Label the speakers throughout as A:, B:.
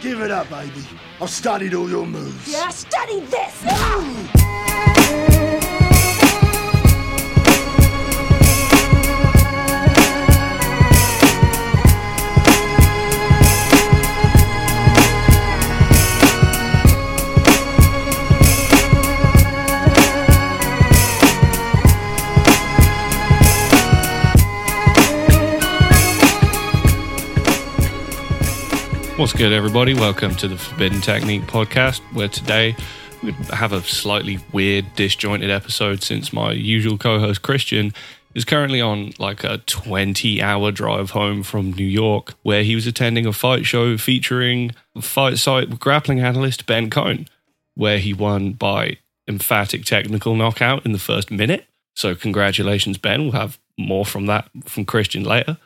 A: Give it up, baby. I've studied all your moves.
B: Yeah, study this!
C: What's good, everybody? Welcome to the Forbidden Technique podcast, where today we have a slightly weird, disjointed episode since my usual co host Christian is currently on like a 20 hour drive home from New York, where he was attending a fight show featuring fight site grappling analyst Ben Cohn, where he won by emphatic technical knockout in the first minute. So, congratulations, Ben. We'll have more from that from Christian later.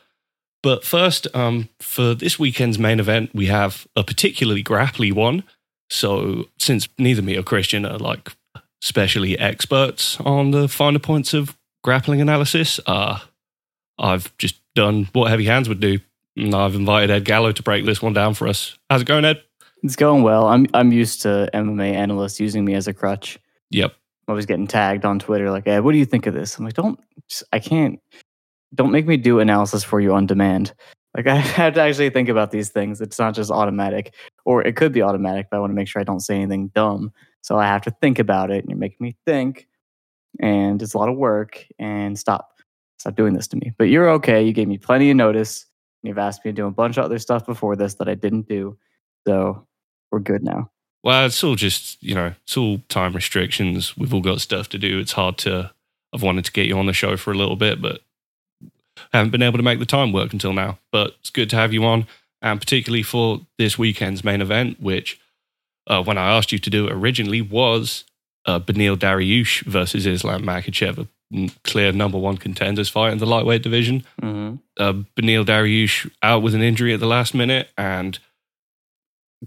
C: But first, um, for this weekend's main event, we have a particularly grapply one. So, since neither me or Christian are like specially experts on the finer points of grappling analysis, uh, I've just done what heavy hands would do. And I've invited Ed Gallo to break this one down for us. How's it going, Ed?
D: It's going well. I'm I'm used to MMA analysts using me as a crutch.
C: Yep.
D: I was getting tagged on Twitter like, "Hey, what do you think of this?" I'm like, "Don't, I can't. Don't make me do analysis for you on demand." Like I have to actually think about these things. It's not just automatic, or it could be automatic, but I want to make sure I don't say anything dumb. So I have to think about it, and you're making me think, and it's a lot of work. And stop, stop doing this to me. But you're okay. You gave me plenty of notice. And you've asked me to do a bunch of other stuff before this that I didn't do. So we're good now.
C: Well, it's all just, you know, it's all time restrictions. We've all got stuff to do. It's hard to, I've wanted to get you on the show for a little bit, but haven't been able to make the time work until now. But it's good to have you on, and particularly for this weekend's main event, which, uh, when I asked you to do it originally, was uh, Benil Dariush versus Islam Makhachev, clear number one contenders fight in the lightweight division.
D: Mm-hmm.
C: Uh, Benil Dariush out with an injury at the last minute, and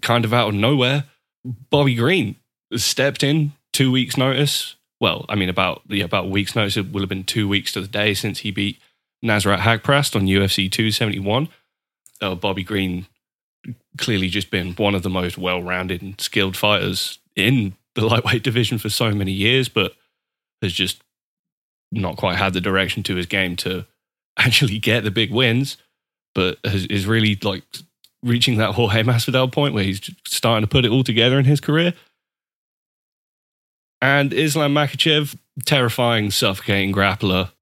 C: kind of out of nowhere, Bobby Green stepped in two weeks' notice. Well, I mean, about yeah, about a week's notice. It will have been two weeks to the day since he beat Nasrat Haqparast on UFC 271. Uh, Bobby Green clearly just been one of the most well-rounded and skilled fighters in the lightweight division for so many years, but has just not quite had the direction to his game to actually get the big wins. But has, is really like reaching that Jorge Masvidal point where he's starting to put it all together in his career. And Islam Makhachev, terrifying, suffocating grappler,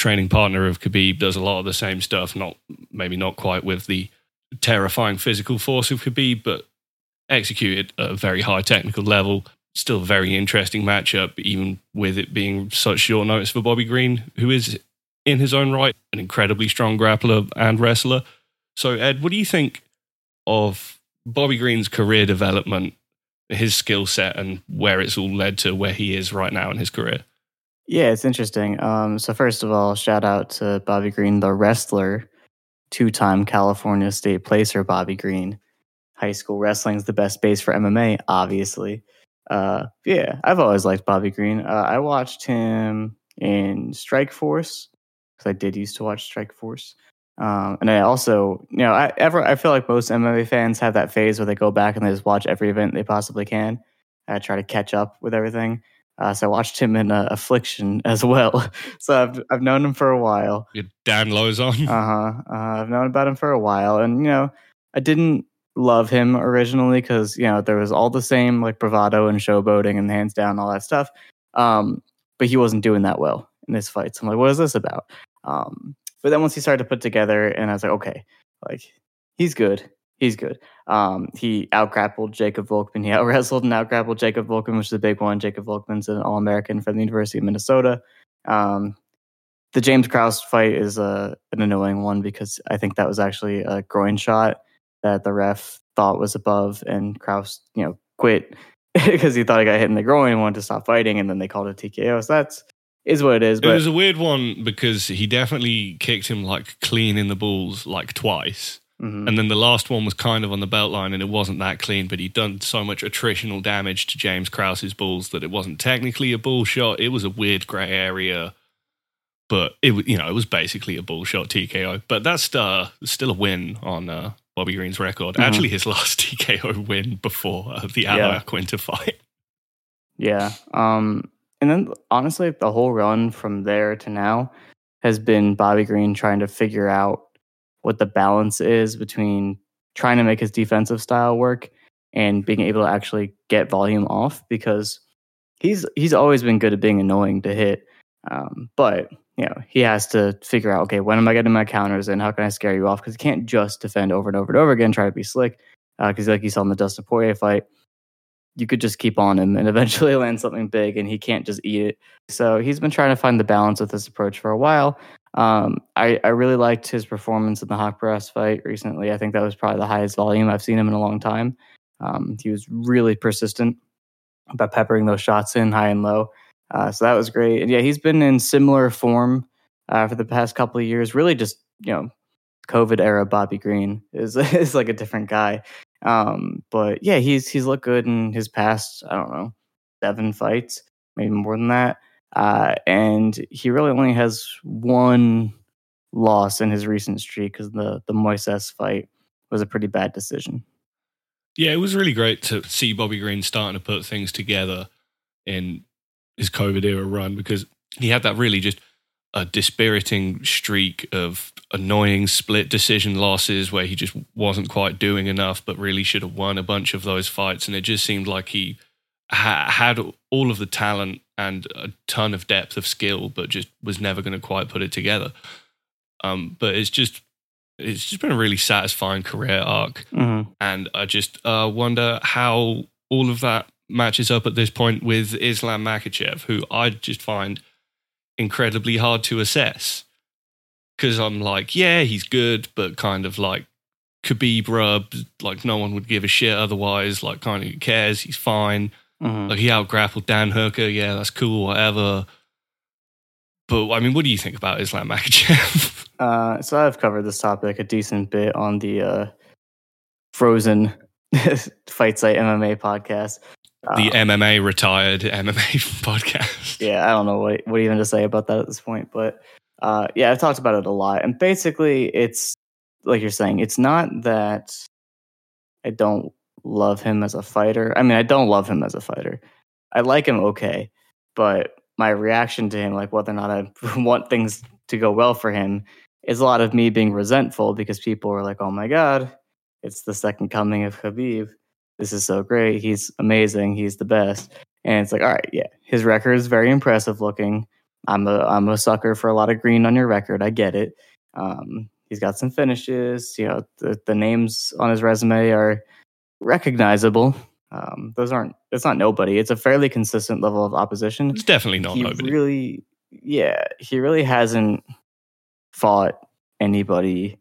C: training partner of Khabib, does a lot of the same stuff. Not maybe not quite with the terrifying physical force of Khabib, but executed at a very high technical level. Still a very interesting matchup, even with it being such short notice for Bobby Green, who is in his own right an incredibly strong grappler and wrestler. So, Ed, what do you think of Bobby Green's career development, his skill set, and where it's all led to where he is right now in his career?
D: Yeah, it's interesting. Um, so first of all, shout out to Bobby Green, the wrestler, two-time California State placer. Bobby Green, high school wrestling is the best base for MMA, obviously. Uh, yeah, I've always liked Bobby Green. Uh, I watched him in Strikeforce because I did used to watch Strikeforce. Um, and I also, you know, I ever I feel like most MMA fans have that phase where they go back and they just watch every event they possibly can. I try to catch up with everything. Uh, so I watched him in uh, Affliction as well. so I've I've known him for a while.
C: Your Dan Lauzon.
D: Uh huh. Uh, I've known about him for a while, and you know, I didn't love him originally because you know there was all the same like bravado and showboating and hands down all that stuff. Um, but he wasn't doing that well in his fights. I'm like, what is this about? Um, but then once he started to put together, and I was like, okay, like he's good. He's good. Um, he outgrappled Jacob Volkman. He out wrestled and outgrappled Jacob Volkman, which is a big one. Jacob Volkman's an All American from the University of Minnesota. Um, the James Krause fight is a, an annoying one because I think that was actually a groin shot that the ref thought was above, and Krause, you know, quit because he thought he got hit in the groin and wanted to stop fighting, and then they called it TKO. So that's is what it is. But it
C: was a weird one because he definitely kicked him like clean in the balls like twice.
D: Mhm.
C: And then the last one was kind of on the belt line and it wasn't that clean, but he'd done so much attritional damage to James Krause's balls that it wasn't technically a bull shot. It was a weird grey area. But it, you know, it was basically a bull shot TKO. But that's uh, still a win on uh, Bobby Green's record.
D: Mhm.
C: Actually, his last TKO win before uh, the Aloy
D: Yeah.
C: Quinta fight.
D: Yeah. Um, and then honestly, the whole run from there to now has been Bobby Green trying to figure out what the balance is between trying to make his defensive style work and being able to actually get volume off because he's he's always been good at being annoying to hit. Um, but you know, he has to figure out, okay, when am I getting my counters and how can I scare you off? Because he can't just defend over and over and over again, try to be slick. Because like you saw in the Dustin Poirier fight, you could just keep on him and eventually land something big and he can't just eat it. So he's been trying to find the balance with this approach for a while. Um, I, I really liked his performance in the Haqparast fight recently. I think that was probably the highest volume I've seen him in a long time. Um, he was really persistent about peppering those shots in high and low. Uh, so that was great. And yeah, he's been in similar form uh, for the past couple of years. Really, just you know, COVID era Bobby Green is is like a different guy. Um, but yeah, he's he's looked good in his past. I don't know, seven fights, maybe more than that. Uh, and he really only has one loss in his recent streak because the the Moises fight was a pretty bad decision.
C: Yeah, it was really great to see Bobby Green starting to put things together in his COVID era run because he had that really just a dispiriting streak of annoying split decision losses where he just wasn't quite doing enough, but really should have won a bunch of those fights. And it just seemed like he ha- had all of the talent and a ton of depth of skill, but just was never going to quite put it together. Um, but it's just it's just been a really satisfying career arc
D: Mm-hmm.
C: and I just uh, wonder how all of that matches up at this point with Islam Makhachev, who I just find incredibly hard to assess. Because I'm like, yeah, he's good, but kind of like Khabib rub, like no one would give a shit otherwise. Like, kind of cares? He's fine.
D: Mm-hmm.
C: Like, he out grappled Dan Hooker. Yeah, that's cool, whatever. But I mean, what do you think about Islam Makhachev?
D: Uh, so I've covered this topic a decent bit on the uh, Frozen Fight Site MMA podcast.
C: the
D: Uh,
C: MMA retired MMA podcast.
D: yeah, I don't know what what even to say about that at this point, but uh, yeah, I've talked about it a lot, and basically, it's like you're saying, it's not that I don't love him as a fighter. I mean, I don't love him as a fighter. I like him okay, but my reaction to him, like whether or not I want things to go well for him, is a lot of me being resentful because people are like, "Oh my god, it's the second coming of Khabib. This is so great. He's amazing. He's the best." And it's like, all right, yeah, his record is very impressive looking. I'm a I'm a sucker for a lot of green on your record. I get it. Um, he's got some finishes. You know, the, the names on his resume are recognizable. Um, those aren't. It's not nobody. It's a fairly consistent level of opposition.
C: It's definitely not
D: he
C: nobody.
D: really, yeah, he really hasn't fought anybody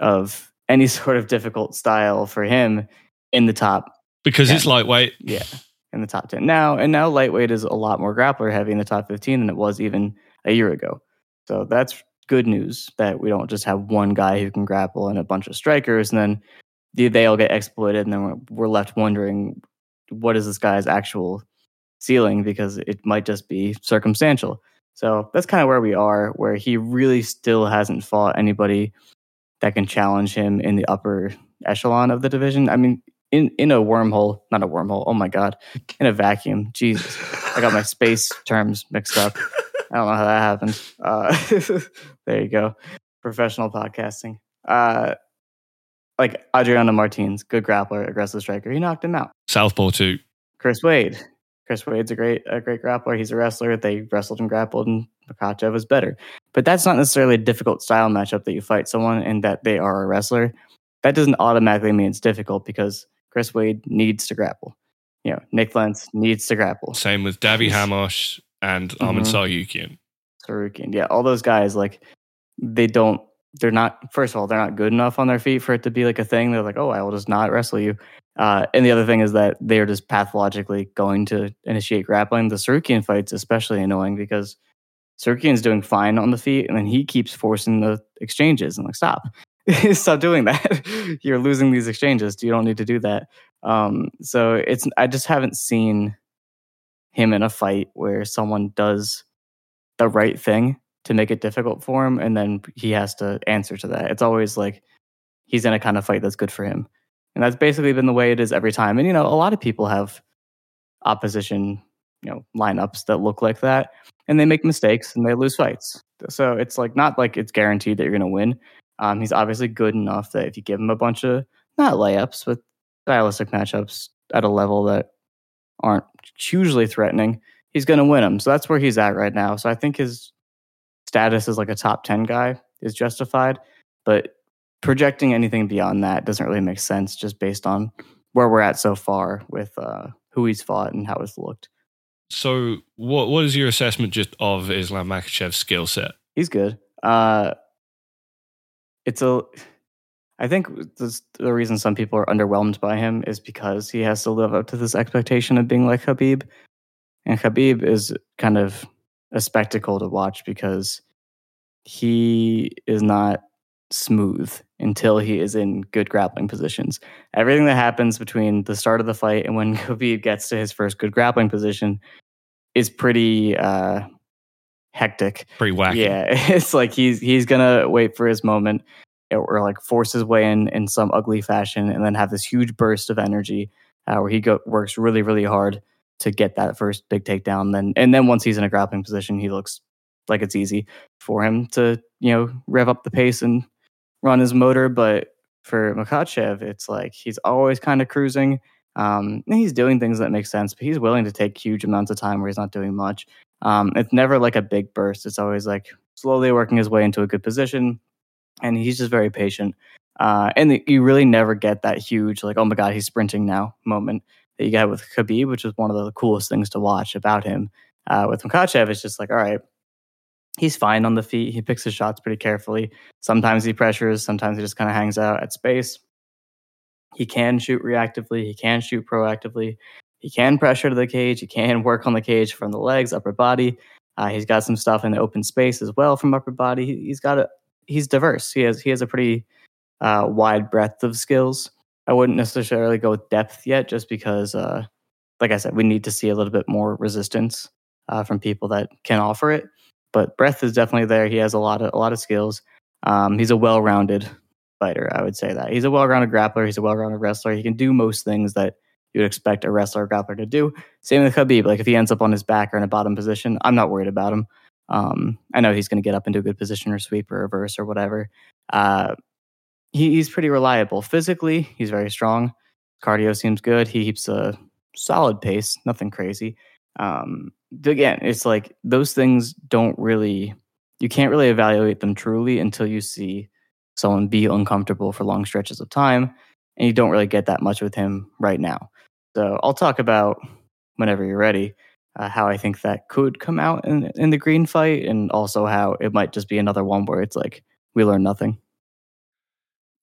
D: of any sort of difficult style for him in the top
C: because it's lightweight.
D: yeah, in the top 10 now. And now lightweight is a lot more grappler heavy in the top 15 than it was even a year ago. So that's good news that we don't just have one guy who can grapple and a bunch of strikers and then they, all get exploited and then we're, we're left wondering what is this guy's actual ceiling because it might just be circumstantial. So that's kind of where we are, where he really still hasn't fought anybody that can challenge him in the upper echelon of the division. I mean, in in a wormhole, not a wormhole. Oh my god, in a vacuum. Jesus, I got my space terms mixed up. I don't know how that happened. Uh, there you go, professional podcasting. Uh, like Adriano Martins, good grappler, aggressive striker. He knocked him out.
C: Southpaw too.
D: Chris Wade. Chris Wade's a great a great grappler. He's a wrestler. They wrestled and grappled, and Makhachev was better. But that's not necessarily a difficult style matchup that you fight someone and that they are a wrestler. That doesn't automatically mean it's difficult because Chris Wade needs to grapple. You know, Nik Lentz needs to grapple.
C: Same with Davi Ramos and Arman
D: Mhm.
C: Tsarukyan.
D: Tsarukyan. Yeah, all those guys like they don't they're not first of all, they're not good enough on their feet for it to be like a thing. They're like, oh, I will just not wrestle you. Uh, and the other thing is that they're just pathologically going to initiate grappling. The Tsarukyan fight's especially annoying because Tsarukyan's doing fine on the feet and then he keeps forcing the exchanges and like stop. stop doing that. You're losing these exchanges. You don't need to do that. Um, so it's I just haven't seen him in a fight where someone does the right thing to make it difficult for him and then he has to answer to that it's always like he's in a kind of fight that's good for him. And that's basically been the way it is every time. And you know, a lot of people have opposition, you know, lineups that look like that and they make mistakes and they lose fights. So it's like not like it's guaranteed that you're going to win. Um, he's obviously good enough that if you give him a bunch of not layups, but stylistic matchups at a level that aren't hugely threatening, he's going to win them. So that's where he's at right now. So I think his status as like a top 10 guy is justified, but projecting anything beyond that doesn't really make sense just based on where we're at so far with uh, who he's fought and how it's looked.
C: So, what what is your assessment just of Islam Makhachev's skill set?
D: He's good. Uh, it's a. I think this, the reason some people are underwhelmed by him is because he has to live up to this expectation of being like Khabib, and Khabib is kind of a spectacle to watch because he is not smooth until he is in good grappling positions. Everything that happens between the start of the fight and when Khabib gets to his first good grappling position is pretty uh, hectic.
C: Pretty wacky.
D: Yeah, it's like he's he's gonna wait for his moment or like force his way in in some ugly fashion and then have this huge burst of energy uh, where he go, works really really hard to get that first big takedown. Then and then once he's in a grappling position, he looks like it's easy for him to you know rev up the pace and run his motor. But for Makhachev, it's like he's always kind of cruising. Um, he's doing things that make sense, but he's willing to take huge amounts of time where he's not doing much. Um, it's never like a big burst. It's always like slowly working his way into a good position, and he's just very patient. Uh, and the, you really never get that huge like, oh my god, he's sprinting now moment that you get with Khabib, which is one of the coolest things to watch about him. Uh, with Makhachev, it's just like, all right, he's fine on the feet. He picks his shots pretty carefully. Sometimes he pressures, sometimes he just kind of hangs out at space. He can shoot reactively, he can shoot proactively. He can pressure to the cage, he can work on the cage from the legs, upper body. Uh, he's got some stuff in the open space as well from upper body. He, has got a he's diverse. He has he has a pretty uh, wide breadth of skills. I wouldn't necessarily go with depth yet, just because, uh, like I said, we need to see a little bit more resistance uh, from people that can offer it but breath is definitely there. He has a lot of a lot of skills. Um, he's a well-rounded fighter. I would say that he's a well-rounded grappler. He's a well-rounded wrestler. He can do most things that you'd expect a wrestler or grappler to do. Same with Khabib. Like if he ends up on his back or in a bottom position, I'm not worried about him. Um, I know he's going to get up into a good position or sweep or reverse or whatever. Uh, he, he's pretty reliable physically. He's very strong. Cardio seems good. He keeps a solid pace, nothing crazy. Um, again, it's like those things don't really, you can't really evaluate them truly until you see someone be uncomfortable for long stretches of time. And you don't really get that much with him right now. So I'll talk about whenever you're ready. Uh, how I think that could come out in, in the green fight, and also how it might just be another one where it's like we learn nothing.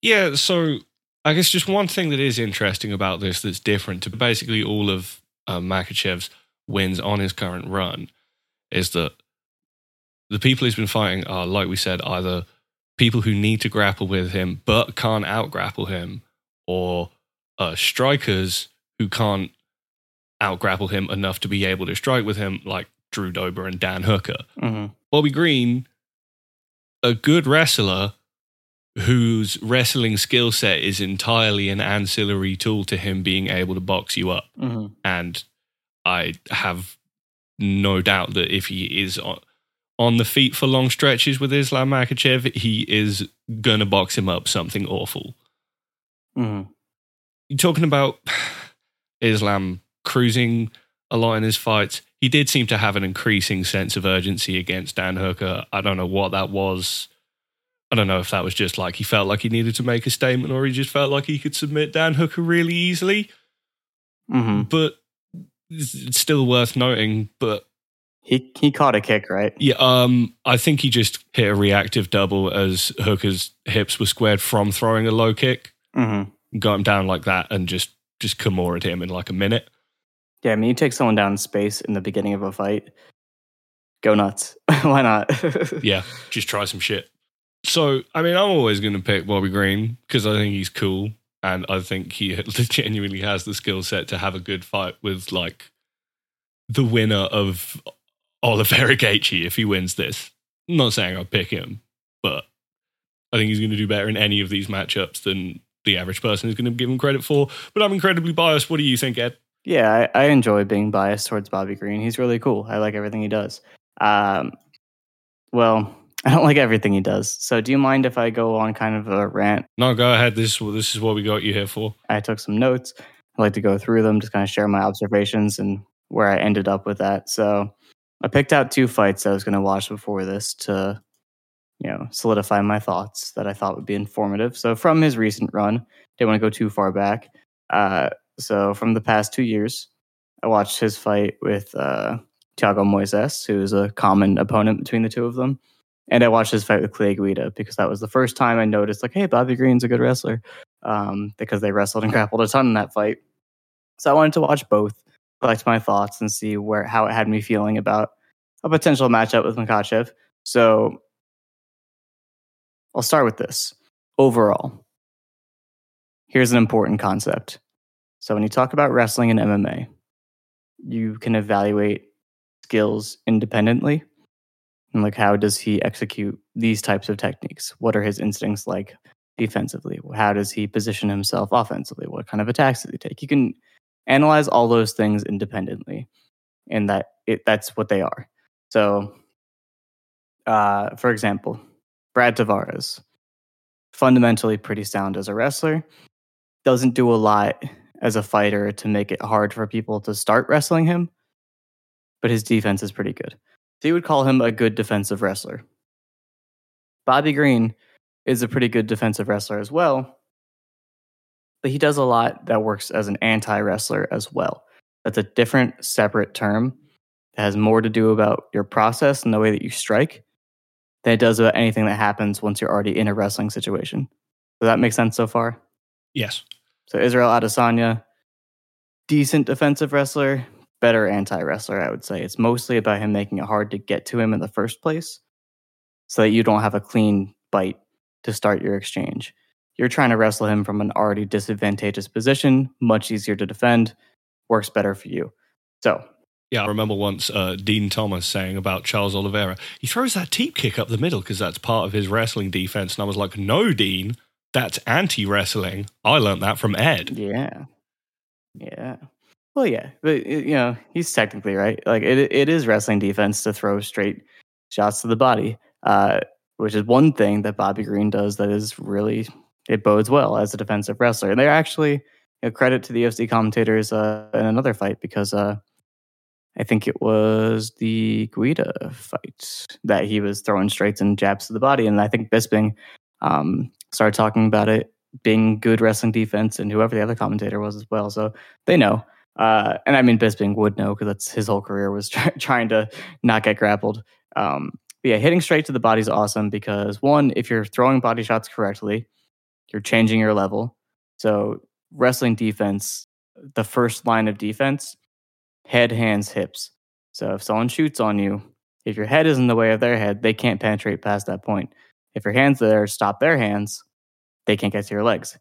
C: Yeah, so I guess just one thing that is interesting about this that's different to basically all of uh, Makhachev's wins on his current run is that the people he's been fighting are, like we said, either people who need to grapple with him but can't out grapple him, or uh, strikers who can't out grapple him enough to be able to strike with him, like Drew Dober and Dan Hooker.
D: Mm-hmm.
C: Bobby Green, a good wrestler whose wrestling skill set is entirely an ancillary tool to him being able to box you up.
D: Mm-hmm.
C: And I have no doubt that if he is on, on the feet for long stretches with Islam Makhachev, he is going to box him up something awful.
D: Mm-hmm.
C: You're talking about Islam cruising a lot in his fights. He did seem to have an increasing sense of urgency against Dan Hooker. I don't know what that was. I don't know if that was just like he felt like he needed to make a statement or he just felt like he could submit Dan Hooker really easily.
D: Mm-hmm.
C: But it's still worth noting, but
D: he he caught a kick, right?
C: Yeah, um, I think he just hit a reactive double as Hooker's hips were squared from throwing a low kick,
D: Mm-hmm.
C: got him down like that, and just just Kimura him in like a minute.
D: Yeah, I mean, you take someone down in space in the beginning of a fight, go nuts. Why not?
C: Yeah, just try some shit. So, I mean, I'm always going to pick Bobby Green because I think he's cool, and I think he genuinely has the skill set to have a good fight with like the winner of Oliveira Gaethje if he wins this. I'm not saying I'll pick him, but I think he's going to do better in any of these matchups than the average person is going to give him credit for. But I'm incredibly biased. What do you think, Ed?
D: Yeah, I, I enjoy being biased towards Bobby Green. He's really cool. I like everything he does. Um, well, I don't like everything he does. So, do you mind if I go on kind of a rant?
C: No, go ahead. This is this is what we got you here for.
D: I took some notes. I like to go through them, just kind of share my observations and where I ended up with that. So, I picked out two fights I was going to watch before this to, you know, solidify my thoughts that I thought would be informative. So, from his recent run, didn't want to go too far back. Uh, so, from the past two years, I watched his fight with uh, Thiago Moises, who's a common opponent between the two of them. And I watched his fight with Clay Guida because that was the first time I noticed, like, hey, Bobby Green's a good wrestler um, because they wrestled and grappled a ton in that fight. So I wanted to watch both, collect my thoughts, and see where how it had me feeling about a potential matchup with Makhachev. So I'll start with this. Overall, here's an important concept. So when you talk about wrestling and MMA, you can evaluate skills independently and like how does he execute these types of techniques? What are his instincts like defensively? How does he position himself offensively? What kind of attacks does he take? You can analyze all those things independently and that it that's what they are. So uh, for example brad tavares fundamentally pretty sound as a wrestler doesn't do a lot as a fighter to make it hard for people to start wrestling him but his defense is pretty good you would call him a good defensive wrestler. Bobby Green is a pretty good defensive wrestler as well, but he does a lot that works as an anti wrestler as well. That's a different, separate term that has more to do about your process and the way that you strike than it does about anything that happens once you're already in a wrestling situation. Does that make sense so far?
C: Yes.
D: So Israel Adesanya, decent defensive wrestler, better anti wrestler, I would say. It's mostly about him making it hard to get to him in the first place so that you don't have a clean bite to start your exchange. You're trying to wrestle him from an already disadvantageous position, much easier to defend, works better for you. So,
C: yeah, I remember once uh, Dean Thomas saying about Charles Oliveira, he throws that teep kick up the middle because that's part of his wrestling defense. And I was like, no, Dean, that's anti wrestling. I learned that from Ed.
D: Yeah. Yeah. Well, yeah, but you know he's technically right. Like it, it is wrestling defense to throw straight shots to the body, uh, which is one thing that Bobby Green does that is really it bodes well as a defensive wrestler. And they're actually you know, credit to the UFC commentators uh, in another fight because uh, I think it was the Guida fight that he was throwing straights and jabs to the body, and I think Bisping um, started talking about it being good wrestling defense, and whoever the other commentator was as well. So they know. Uh, and I mean, Bisping would know because that's his whole career was try- trying to not get grappled. Um, but yeah, hitting straight to the body is awesome because one, if you're throwing body shots correctly, you're changing your level. So wrestling defense, the first line of defense, head, hands, hips. So if someone shoots on you, if your head is in the way of their head, they can't penetrate past that point. If your hands there stop their hands, they can't get to your legs.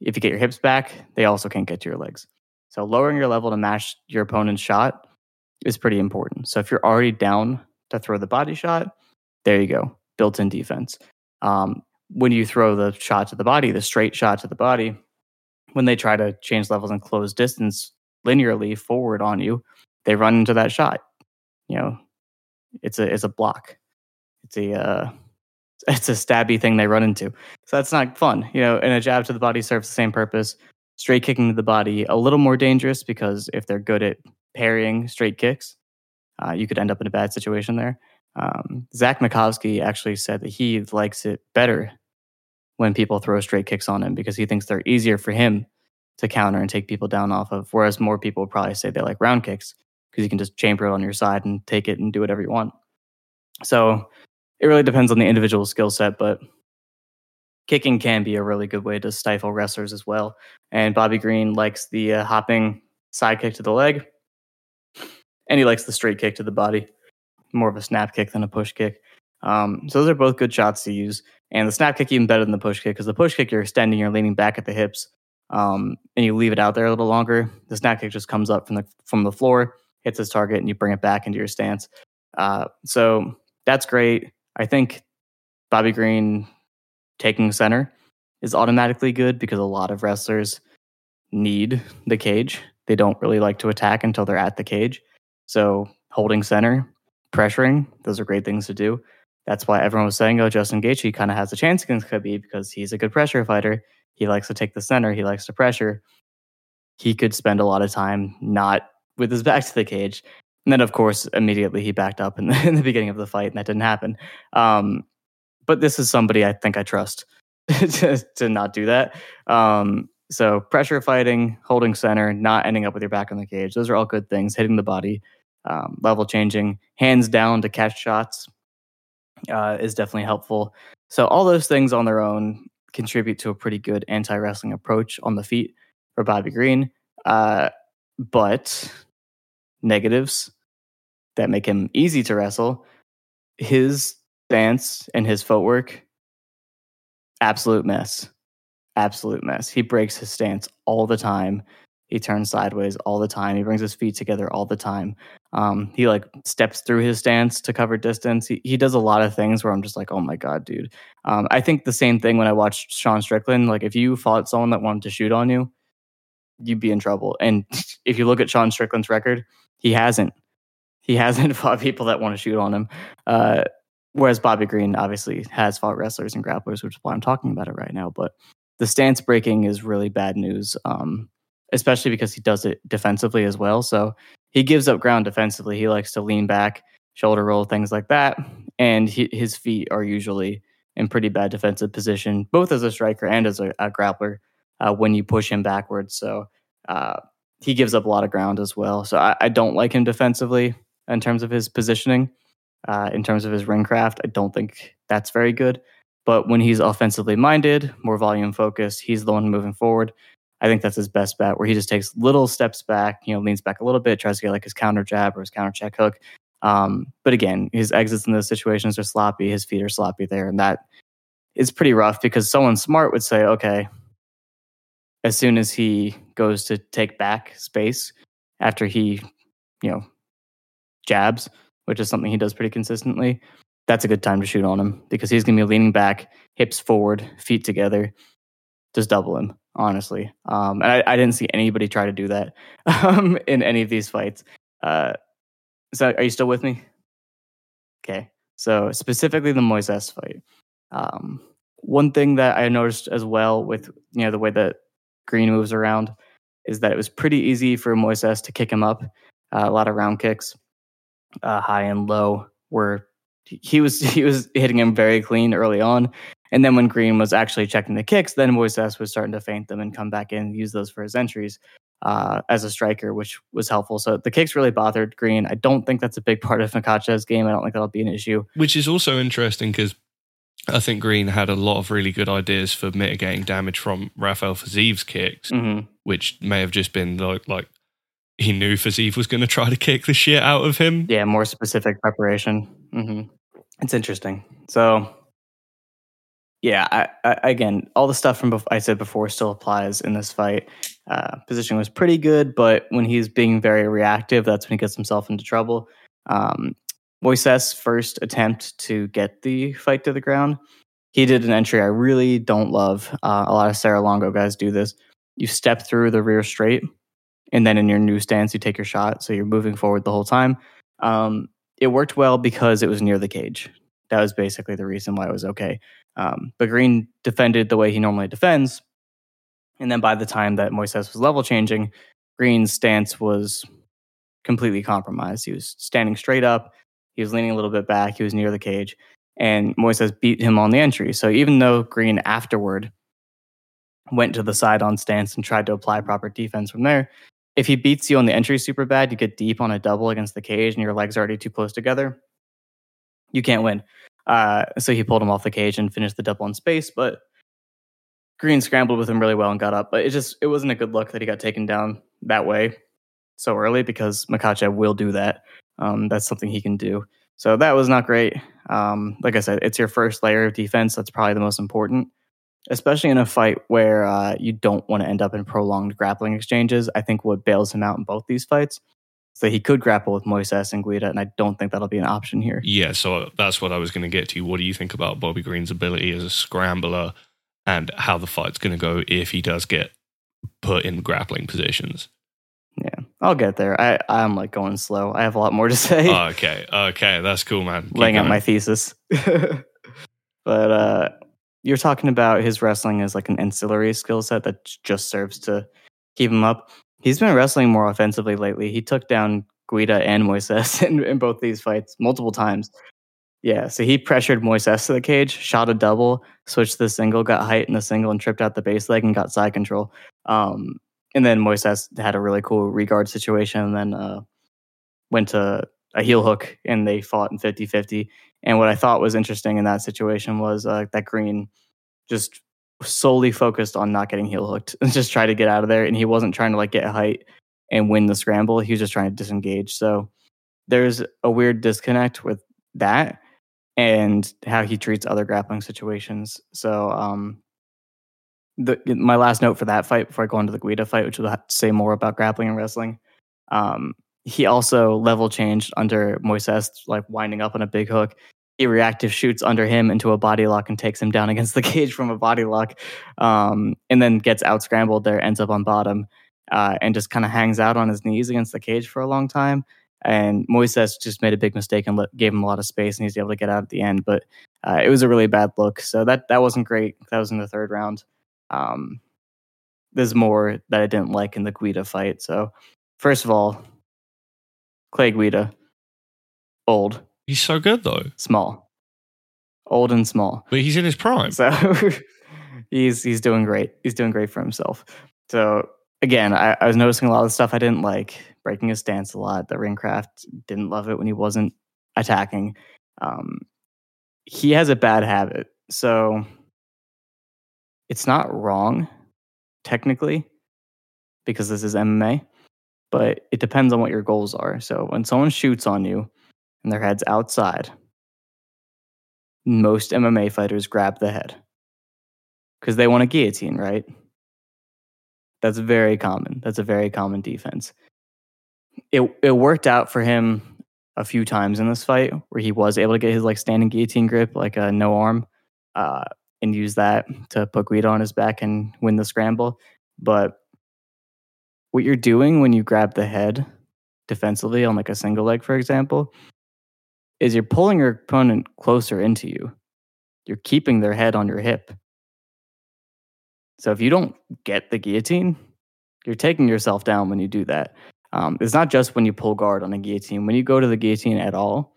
D: If you get your hips back, they also can't get to your legs. So lowering your level to match your opponent's shot is pretty important. So if you're already down to throw the body shot, there you go, built-in defense. Um, when you throw the shot to the body, the straight shot to the body, when they try to change levels and close distance linearly forward on you, they run into that shot. You know, it's a it's a block. It's a uh, it's a stabby thing they run into. So that's not fun. You know, and a jab to the body serves the same purpose straight kicking to the body a little more dangerous because if they're good at parrying straight kicks, uh, you could end up in a bad situation there. Um, Zach Makovsky actually said that he likes it better when people throw straight kicks on him because he thinks they're easier for him to counter and take people down off of. Whereas more people would probably say they like round kicks because you can just chamber it on your side and take it and do whatever you want. So it really depends on the individual skill set, but kicking can be a really good way to stifle wrestlers as well. And Bobby Green likes the uh, hopping side kick to the leg, and he likes the straight kick to the body, more of a snap kick than a push kick. Um, so those are both good shots to use. And the snap kick even better than the push kick because the push kick you're extending, you're leaning back at the hips, um, and you leave it out there a little longer. The snap kick just comes up from the from the floor, hits its target, and you bring it back into your stance. Uh, so that's great. I think Bobby Green taking center is automatically good because a lot of wrestlers need the cage. They don't really like to attack until they're at the cage. So holding center, pressuring, those are great things to do. That's why everyone was saying, oh, Justin Gaethje kind of has a chance against Khabib because he's a good pressure fighter. He likes to take the center. He likes to pressure. He could spend a lot of time not with his back to the cage. And then, of course, immediately he backed up in the, in the beginning of the fight, and that didn't happen. Um, but this is somebody I think I trust to, to not do that. Um, so pressure fighting, holding center, not ending up with your back on the cage. Those are all good things. Hitting the body, um, level changing, hands down to catch shots uh, is definitely helpful. So all those things on their own contribute to a pretty good anti wrestling approach on the feet for Bobby Green. Uh, but negatives that make him easy to wrestle, his stance and his footwork, absolute mess. Absolute mess. He breaks his stance all the time. He turns sideways all the time. He brings his feet together all the time. Um, he like steps through his stance to cover distance. He, he does a lot of things where I'm just like, oh my god, dude. Um, I think the same thing when I watched Sean Strickland. Like if you fought someone that wanted to shoot on you, you'd be in trouble. And if you look at Sean Strickland's record, he hasn't. He hasn't fought people that want to shoot on him. Uh, whereas Bobby Green obviously has fought wrestlers and grapplers, which is why I'm talking about it right now. But the stance breaking is really bad news, um, especially because he does it defensively as well. So he gives up ground defensively. He likes to lean back, shoulder roll, things like that. And he, his feet are usually in pretty bad defensive position, both as a striker and as a, a grappler uh, when you push him backwards. So uh, he gives up a lot of ground as well. So I, I, don't like him defensively in terms of his positioning. Uh, in terms of his ring craft, I don't think that's very good. But when he's offensively minded, more volume focused, he's the one moving forward. I think that's his best bet, where he just takes little steps back, you know, leans back a little bit, tries to get like his counter jab or his counter check hook. Um, but again, his exits in those situations are sloppy. His feet are sloppy there, and that is pretty rough because someone smart would say, okay, as soon as he goes to take back space after he, you know, jabs, which is something he does pretty consistently, that's a good time to shoot on him because he's going to be leaning back, hips forward, feet together. Just double him, honestly. Um, and I, I, didn't see anybody try to do that um, in any of these fights. Uh, so, are you still with me? Okay. So, specifically the Moises fight. Um, one thing that I noticed as well with you know the way that Green moves around is that it was pretty easy for Moises to kick him up. Uh, a lot of round kicks, uh, high and low, were he was he was hitting him very clean early on. And then when Green was actually checking the kicks, then Moises was starting to feint them and come back in and use those for his entries uh, as a striker, which was helpful. So the kicks really bothered Green. I don't think that's a big part of Makhachev's game. I don't think that'll be an issue.
C: Which is also interesting because I think Green had a lot of really good ideas for mitigating damage from Rafael Fiziev's kicks,
D: mm-hmm.
C: which may have just been like, like he knew Fiziev was going to try to kick the shit out of him.
D: Yeah, more specific preparation. Mm-hmm. It's interesting. So, yeah, I, I, again, all the stuff from bef- I said before still applies in this fight. Uh, position was pretty good, but when he's being very reactive, that's when he gets himself into trouble. Um, Moises' first attempt to get the fight to the ground, he did an entry I really don't love. Uh, a lot of Serra-Longo guys do this. You step through the rear straight, and then in your new stance, you take your shot. So you're moving forward the whole time. Um, it worked well because it was near the cage. That was basically the reason why it was okay. Um, but Green defended the way he normally defends. And then by the time that Moises was level changing, Green's stance was completely compromised. He was standing straight up, he was leaning a little bit back, he was near the cage, and Moises beat him on the entry. So even though Green afterward went to the side on stance and tried to apply proper defense from there, if he beats you on the entry super bad, you get deep on a double against the cage and your legs are already too close together, you can't win. Uh, so he pulled him off the cage and finished the double in space, but Green scrambled with him really well and got up. But it just it wasn't a good look that he got taken down that way so early because Makhachev will do that. Um, that's something he can do. So that was not great. Um, like I said, it's your first layer of defense. That's probably the most important especially in a fight where uh, you don't want to end up in prolonged grappling exchanges. I think what bails him out in both these fights is that he could grapple with Moises and Guida, and I don't think that'll be an option here.
C: Yeah, so that's what I was going to get to. What do you think about Bobby Green's ability as a scrambler and how the fight's going to go if he does get put in grappling positions?
D: Yeah, I'll get there. I, I'm like going slow. I have a lot more to say.
C: Okay, okay, that's cool, man. Keep
D: laying out my thesis. but uh, you're talking about his wrestling as like an ancillary skill set that just serves to keep him up. He's been wrestling more offensively lately. He took down Guida and Moises in, in both these fights multiple times. Yeah, so he pressured Moises to the cage, shot a double, switched the single, got height in the single, and tripped out the base leg and got side control. Um, and then Moises had a really cool regard situation and then uh, went to a heel hook and they fought in 50 50. And what I thought was interesting in that situation was uh, that Green just solely focused on not getting heel hooked and just try to get out of there. And he wasn't trying to like get a height and win the scramble. He was just trying to disengage. So there's a weird disconnect with that and how he treats other grappling situations. So um, the my last note for that fight before I go into the Guida fight, which will say more about grappling and wrestling. Um, he also level changed under Moises, like winding up on a big hook. He reactive shoots under him into a body lock and takes him down against the cage from a body lock, um, and then gets out scrambled there, ends up on bottom, uh, and just kind of hangs out on his knees against the cage for a long time. And Moises just made a big mistake and let, gave him a lot of space, and he's able to get out at the end. But uh, it was a really bad look, so that that wasn't great. That was in the third round. Um, there's more that I didn't like in the Guida fight. So, first of all, Clay Guida, old,
C: He's so good though,
D: small, old and small.
C: but he's in his prime.
D: So he's he's doing great. He's doing great for himself. So again, I, I was noticing a lot of stuff I didn't like, breaking his stance a lot. The ringcraft didn't love it when he wasn't attacking. Um, he has a bad habit. So it's not wrong, technically, because this is MMA, but it depends on what your goals are. So when someone shoots on you and their head's outside, most MMA fighters grab the head because they want a guillotine, right? That's very common. That's a very common defense. It it worked out for him a few times in this fight where he was able to get his like standing guillotine grip, like a no arm, uh, and use that to put Guida on his back and win the scramble. But what you're doing when you grab the head defensively on like a single leg, for example, is you're pulling your opponent closer into you. You're keeping their head on your hip. So if you don't get the guillotine, you're taking yourself down when you do that. Um, it's not just when you pull guard on a guillotine. When you go to the guillotine at all,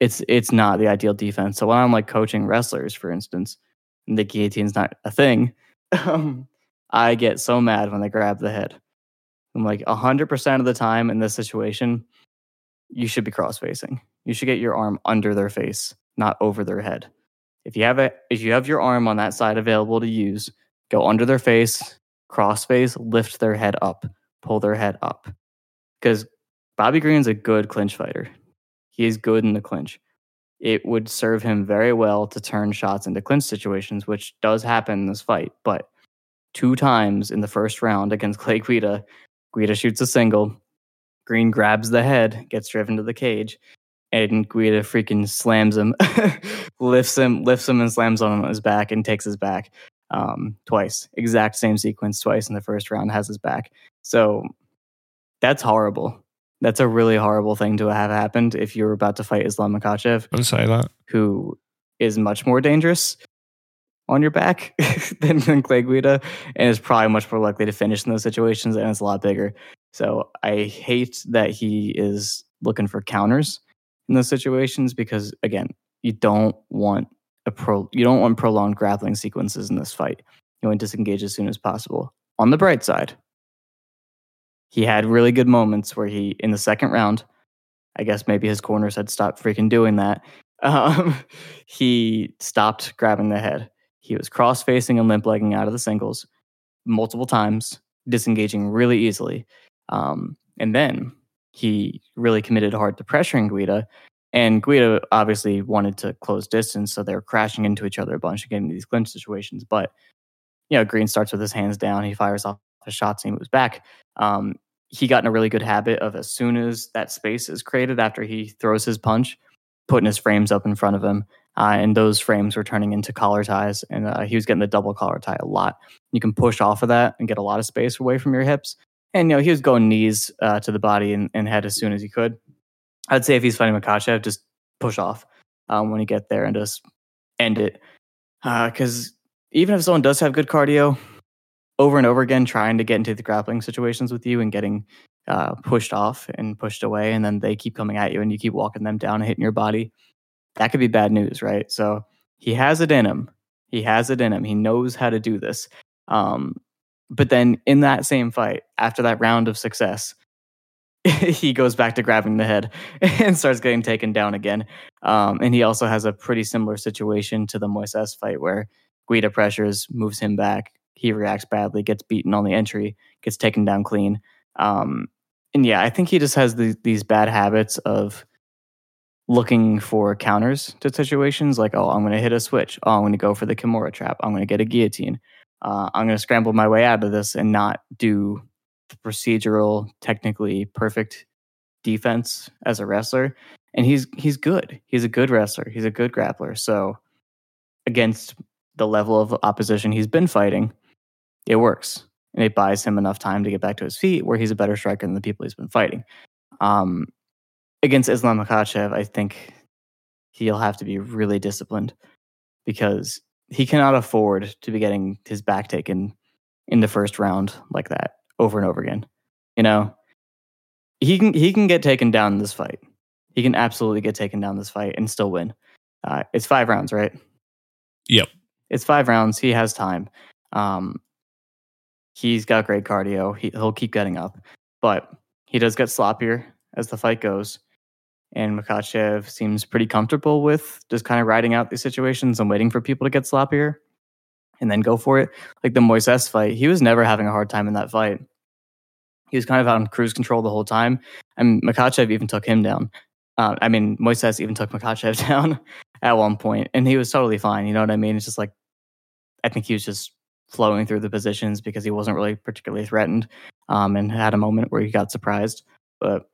D: it's it's not the ideal defense. So when I'm like coaching wrestlers, for instance, and the guillotine's not a thing, um, I get so mad when they grab the head. I'm like hundred percent of the time in this situation, you should be cross facing. You should get your arm under their face, not over their head. If you have a if you have your arm on that side available to use, go under their face, cross face, lift their head up, pull their head up. Because Bobby Green's a good clinch fighter. He is good in the clinch. It would serve him very well to turn shots into clinch situations, which does happen in this fight. But two times in the first round against Clay Guida, Guida shoots a single. Green grabs the head, gets driven to the cage, and Guida freaking slams him, lifts him, lifts him, and slams on his back and takes his back um, twice. Exact same sequence twice in the first round has his back. So that's horrible. That's a really horrible thing to have happened if you're about to fight Islam Makhachev,
C: Don't say that.
D: who is much more dangerous on your back than, than Clay Guida and is probably much more likely to finish in those situations and it's a lot bigger. So I hate that he is looking for counters in those situations because again, you don't want a pro you don't want prolonged grappling sequences in this fight. You want to disengage as soon as possible. On the bright side, he had really good moments where he in the second round, I guess maybe his corners had stopped freaking doing that. Um, he stopped grabbing the head. He was cross facing and limp legging out of the singles multiple times, disengaging really easily. Um, and then he really committed hard to pressuring Guida. And Guida obviously wanted to close distance, so they were crashing into each other a bunch and getting these clinch situations. But you know, Green starts with his hands down. He fires off his shots and he moves back. Um, he got in a really good habit of as soon as that space is created after he throws his punch, putting his frames up in front of him. Uh, and those frames were turning into collar ties, and uh, he was getting the double collar tie a lot. You can push off of that and get a lot of space away from your hips. And you know he was going knees uh, to the body and, and, head as soon as he could. I'd say if he's fighting Makhachev, just push off um, when you get there and just end it. Because uh, even if someone does have good cardio, over and over again trying to get into the grappling situations with you and getting uh, pushed off and pushed away, and then they keep coming at you and you keep walking them down and hitting your body, that could be bad news, right? So he has it in him. He has it in him. He knows how to do this. Um, but then in that same fight, after that round of success, he goes back to grabbing the head and starts getting taken down again. Um, and he also has a pretty similar situation to the Moises fight where Guida pressures, moves him back, he reacts badly, gets beaten on the entry, gets taken down clean. Um, and yeah, I think he just has the, these bad habits of looking for counters to situations like, oh, I'm going to hit a switch. Oh, I'm going to go for the Kimura trap. I'm going to get a guillotine. Uh, I'm going to scramble my way out of this and not do the procedural, technically perfect defense as a wrestler. And he's he's good. He's a good wrestler. He's a good grappler. So against the level of opposition he's been fighting, it works and it buys him enough time to get back to his feet where he's a better striker than the people he's been fighting. Um, against Islam Makhachev, I think he'll have to be really disciplined because he cannot afford to be getting his back taken in the first round like that over and over again. You know, he can he can get taken down in this fight. He can absolutely get taken down this fight and still win. Uh, it's five rounds, right?
C: Yep.
D: It's five rounds. He has time. Um, He's got great cardio. He, he'll keep getting up, but he does get sloppier as the fight goes. And Makhachev seems pretty comfortable with just kind of riding out these situations and waiting for people to get sloppier and then go for it. Like the Moises fight, he was never having a hard time in that fight. He was kind of on cruise control the whole time. And Makhachev even took him down. Uh, I mean, Moises even took Makhachev down at one point, and he was totally fine. You know what I mean? It's just like, I think he was just flowing through the positions because he wasn't really particularly threatened um, and had a moment where he got surprised. But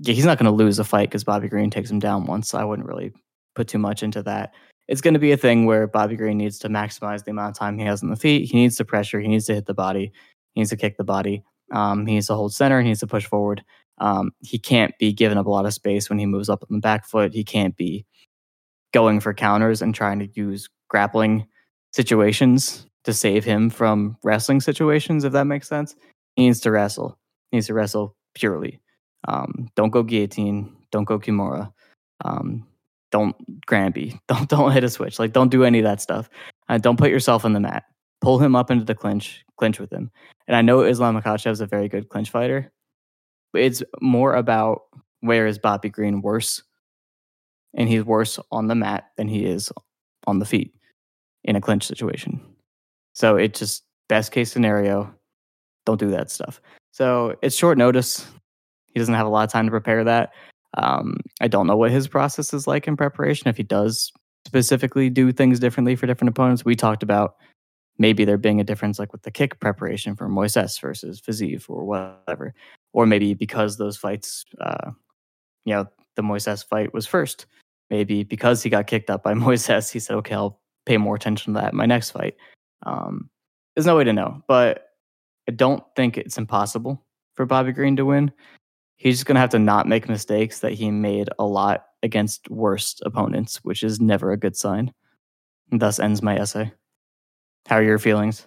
D: yeah, he's not going to lose a fight because Bobby Green takes him down once. So I wouldn't really put too much into that. It's going to be a thing where Bobby Green needs to maximize the amount of time he has on the feet. He needs to pressure. He needs to hit the body. He needs to kick the body. Um, he needs to hold center. He needs to push forward. Um, he can't be giving up a lot of space when he moves up on the back foot. He can't be going for counters and trying to use grappling situations to save him from wrestling situations, if that makes sense. He needs to wrestle. He needs to wrestle purely. Um, don't go guillotine. Don't go Kimura. Um, don't Granby. Don't don't hit a switch. Like don't do any of that stuff. Uh, don't put yourself on the mat. Pull him up into the clinch. Clinch with him. And I know Islam Makhachev is a very good clinch fighter. But it's more about where is Bobby Green worse, and he's worse on the mat than he is on the feet in a clinch situation. So it just best case scenario, don't do that stuff. So it's short notice. He doesn't have a lot of time to prepare that. Um, I don't know what his process is like in preparation. If he does specifically do things differently for different opponents, we talked about maybe there being a difference like with the kick preparation for Moises versus Fiziev or whatever. Or maybe because those fights, uh, you know, the Moises fight was first. Maybe because he got kicked up by Moises, he said, okay, I'll pay more attention to that in my next fight. Um, there's no way to know, but I don't think it's impossible for Bobby Green to win. He's just going to have to not make mistakes that he made a lot against worst opponents, which is never a good sign. And thus ends my essay. How are your feelings?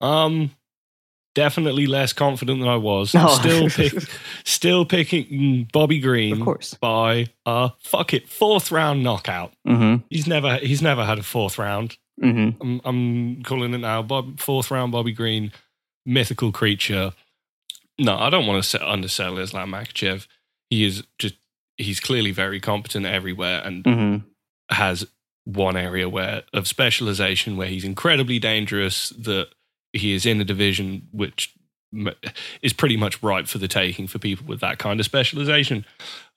C: Um, definitely less confident than I was. No. Still, pick, still picking Bobby Green,
D: of course,
C: by a fuck it fourth round knockout.
D: Mm-hmm.
C: He's never he's never had a fourth round.
D: Mm-hmm.
C: I'm, I'm, calling it now. Bob, fourth round, Bobby Green, mythical creature. No, I don't want to undersell Islam Makhachev. He is just, he's clearly very competent everywhere and
D: mm-hmm.
C: has one area where of specialization where he's incredibly dangerous that he is in a division which is pretty much ripe for the taking for people with that kind of specialization.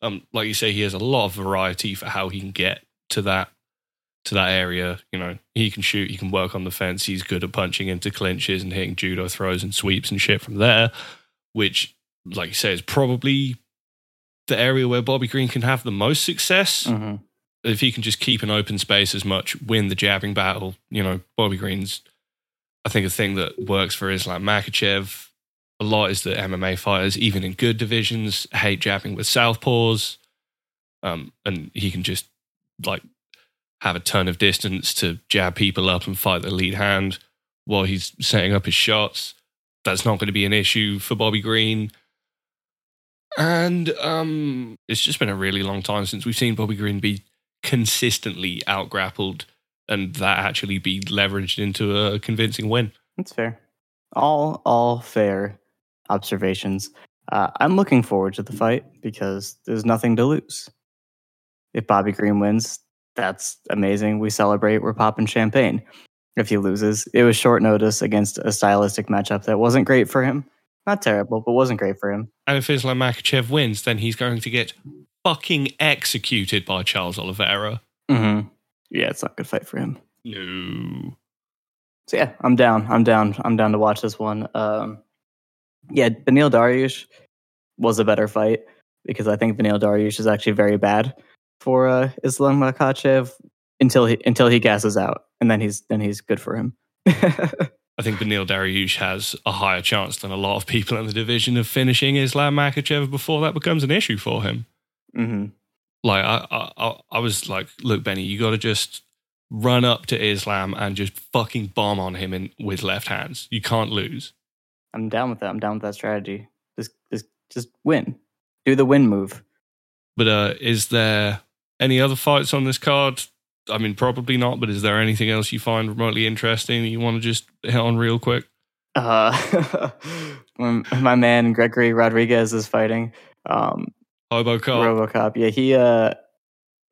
C: Um, like you say, he has a lot of variety for how he can get to that to that area. You know, he can shoot, he can work on the fence. He's good at punching into clinches and hitting judo throws and sweeps and shit from there, which like you say, is probably the area where Bobby Green can have the most success.
D: hmm
C: If he can just keep an open space as much, win the jabbing battle, you know, Bobby Green's, I think, a thing that works for Islam Makhachev a lot is that MMA fighters, even in good divisions, hate jabbing with southpaws. Um, and he can just like have a ton of distance to jab people up and fight the lead hand while he's setting up his shots. That's not going to be an issue for Bobby Green. And um, it's just been a really long time since we've seen Bobby Green be consistently outgrappled and that actually be leveraged into a convincing win.
D: That's fair. All all fair observations. Uh, I'm looking forward to the fight because there's nothing to lose. If Bobby Green wins, that's amazing. We celebrate. We're popping champagne. If he loses, it was short notice against a stylistic matchup that wasn't great for him. Not terrible, but wasn't great for him.
C: And if Islam Makhachev wins, then he's going to get fucking executed by Charles Oliveira.
D: Mm-hmm. Yeah, it's not a good fight for him.
C: No.
D: So yeah, I'm down. I'm down. I'm down to watch this one. Um, yeah, Beneil Dariush was a better fight because I think Beneil Dariush is actually very bad for uh, Islam Makhachev until he until he gasses out, and then he's then he's good for him.
C: I think Beneil Dariush has a higher chance than a lot of people in the division of finishing Islam Makhachev before that becomes an issue for him.
D: hmm
C: Like I, I, I- I was like, look, Benny, you got to just run up to Islam and just fucking bomb on him in, with left hands. You can't lose.
D: I'm down with that. I'm down with that strategy. Just just just win. Do the win move.
C: But uh, is there any other fights on this card? I mean, probably not. But is there anything else you find remotely interesting that you want to just hit on real quick?
D: Uh, when my man Gregory Rodriguez is fighting. Um,
C: Hobo Cop.
D: RoboCop. Yeah, he. Uh,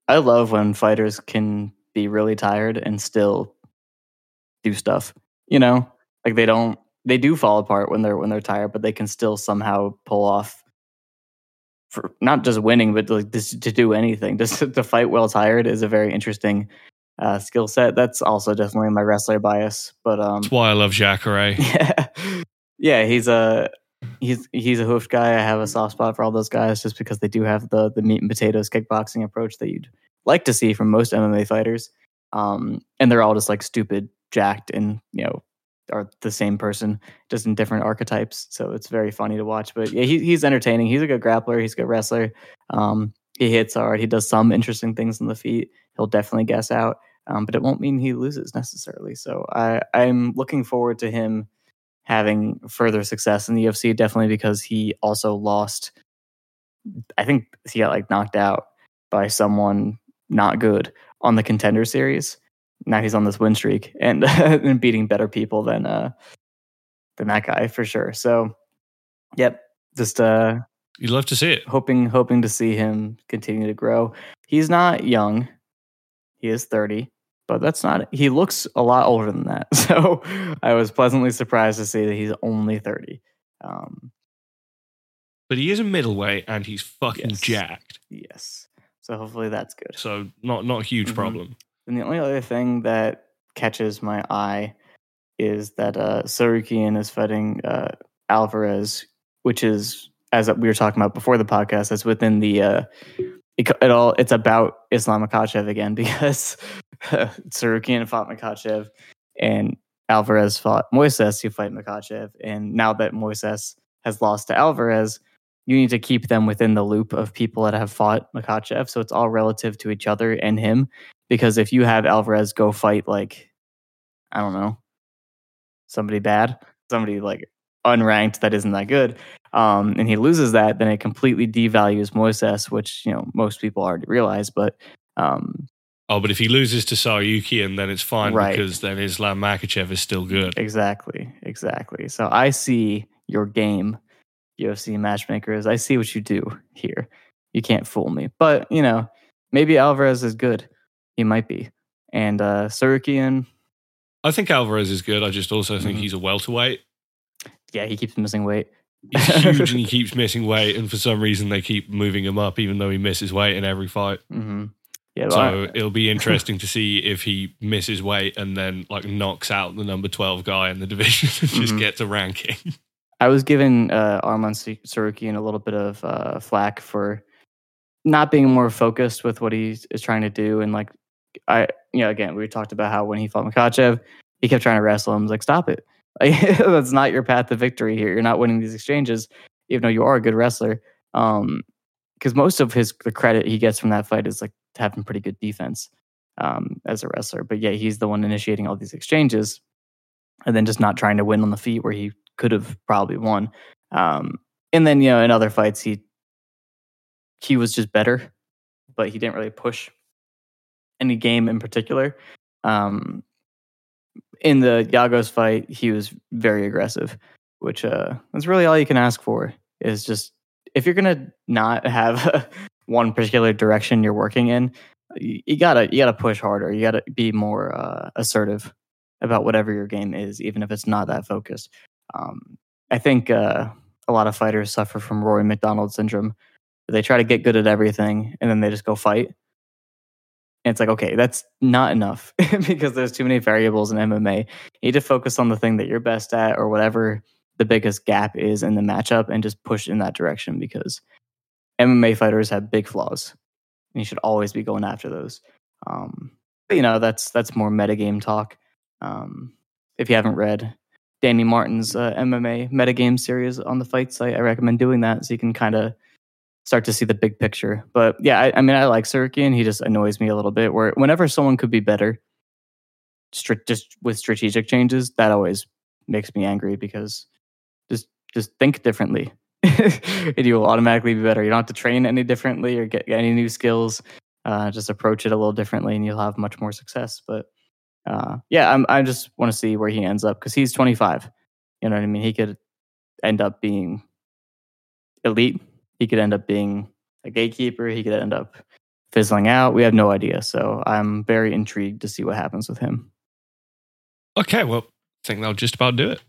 D: I love when fighters can be really tired and still do stuff. You know, like they don't. They do fall apart when they're when they're tired, but they can still somehow pull off. For not just winning, but like just to do anything, just to, to fight well tired is a very interesting uh, skill set. That's also definitely my wrestler bias, but um,
C: That's why I love Jacare.
D: yeah, yeah, he's a he's he's a hoofed guy. I have a soft spot for all those guys just because they do have the the meat and potatoes kickboxing approach that you'd like to see from most MMA fighters. Um, and they're all just like stupid, jacked, and you know are the same person, just in different archetypes. So it's very funny to watch. But yeah, he, he's entertaining. He's a good grappler. He's a good wrestler. Um, he hits hard. He does some interesting things on the feet. He'll definitely guess out. Um, but it won't mean he loses necessarily. So I, I'm looking forward to him having further success in the UFC, definitely because he also lost. I think he got like knocked out by someone not good on the contender series. Now he's on this win streak and, and beating better people than uh than that guy for sure. So, yep, just uh
C: You'd love to see it.
D: hoping hoping to see him continue to grow. He's not young. He is 30, but that's not he looks a lot older than that. So I was pleasantly surprised to see that he's only 30. Um
C: But he is a middleweight and he's fucking
D: Yes.
C: jacked.
D: yes. So hopefully that's good.
C: So not not a huge
D: Mhm.
C: problem.
D: And the only other thing that catches my eye is that uh Tsarukyan is fighting uh Alvarez, which is as we were talking about before the podcast, that's within the uh it, it all it's about Islam Makhachev again because Tsarukyan fought Makhachev and Alvarez fought Moises who fight Makhachev. And now that Moises has lost to Alvarez, you need to keep them within the loop of people that have fought Makhachev. So it's all relative to each other and him. Because if you have Alvarez go fight like, I don't know, somebody bad, somebody like unranked that isn't that good, um, and he loses that, then it completely devalues Moises, which you know most people already realize. But um,
C: Oh, but if he loses to Saryuki, and then it's fine
D: Right.
C: because then Islam Makhachev is still good.
D: exactly, exactly. So I see your game, UFC matchmakers. I see what you do here. You can't fool me. But you know, maybe Alvarez is good. He might be. And uh Tsarukyan,
C: I think Alvarez is good. I just also think
D: Mhm.
C: he's a welterweight.
D: yeah, he keeps missing weight.
C: He's huge and he keeps missing weight, and for some reason they keep moving him up, even though he misses weight in every fight.
D: hmm Yeah,
C: So
D: I-
C: it'll be interesting to see if he misses weight and then like knocks out the number twelve guy in the division and just
D: Mhm.
C: gets a ranking.
D: I was giving uh, Arman Tsarukyan a little bit of uh, flack for not being more focused with what he is trying to do. And like, I, you know, again, we talked about how when he fought Makhachev, he kept trying to wrestle him. I like, stop it. That's not your path to victory here. You're not winning these exchanges, even though you are a good wrestler. Um, because most of his the credit he gets from that fight is like having pretty good defense um, as a wrestler. But yeah, he's the one initiating all these exchanges, and then just not trying to win on the feet where he could have probably won. Um, and then you know in other fights he he was just better, but he didn't really push any game in particular. Um, in the Giagos fight, he was very aggressive, which uh, that's really all you can ask for. Is just if you're gonna not have one particular direction you're working in, you, you gotta you gotta push harder. You gotta be more uh, assertive about whatever your game is, even if it's not that focused. Um, I think uh, a lot of fighters suffer from Rory MacDonald syndrome. They try to get good at everything and then they just go fight. And it's like, okay, that's not enough because there's too many variables in MMA. You need to focus on the thing that you're best at or whatever the biggest gap is in the matchup and just push in that direction because MMA fighters have big flaws. And you should always be going after those. Um, but, you know, that's that's more metagame talk. Um, if you haven't read Danny Martin's uh, MMA metagame series on the fight site, I recommend doing that so you can kind of start to see the big picture. But yeah, I, I mean, I like Tsarukyan. He just annoys me a little bit. Where whenever someone could be better, stri- just with strategic changes, that always makes me angry because just just think differently, and you will automatically be better. You don't have to train any differently or get, get any new skills. Uh, just approach it a little differently, and you'll have much more success. But uh, yeah, I'm, I just want to see where he ends up because he's 25. You know what I mean? He could end up being elite he could end up being a gatekeeper. He could end up fizzling out. We have no idea. So I'm very intrigued to see what happens with him.
C: Okay, well, I think that'll just about do it.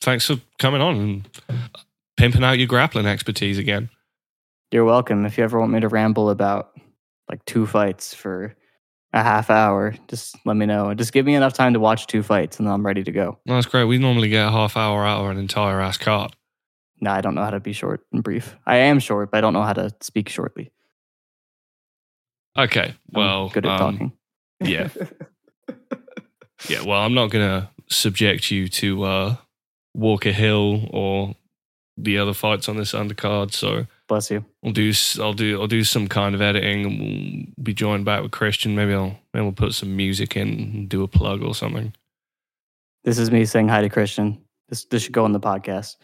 C: Thanks for coming on and pimping out your grappling expertise again.
D: You're welcome. If you ever want me to ramble about like two fights for a half hour, just let me know. Just give me enough time to watch two fights and then I'm ready to go.
C: that's great. We normally get a half hour out of an entire ass card.
D: No, I don't know how to be short and brief. I am short, but I don't know how to speak shortly.
C: Okay, well,
D: I'm good at um, talking.
C: Yeah, yeah. Well, I'm not gonna subject you to uh, Walker Hill or the other fights on this undercard. So
D: bless you.
C: I'll do I'll do I'll do some kind of editing, and we'll be joined back with Christian. Maybe I'll maybe we'll put some music in, and do a plug or something.
D: This is me saying hi to Christian. This this should go on the podcast.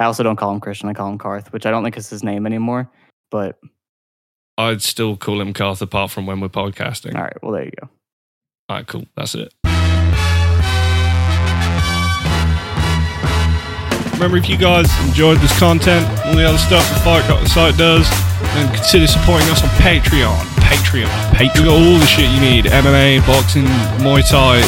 D: I also don't call him Christian. I call him Karth, which I don't think is his name anymore. But
C: I'd still call him Karth apart from when we're podcasting.
D: All right. Well, there you go.
C: All right. Cool. That's it. Remember, if you guys enjoyed this content, all the other stuff the Fight Got the Site does, then consider supporting us on Patreon. Patreon. Patreon. We got all the shit you need MMA, boxing, Muay Thai,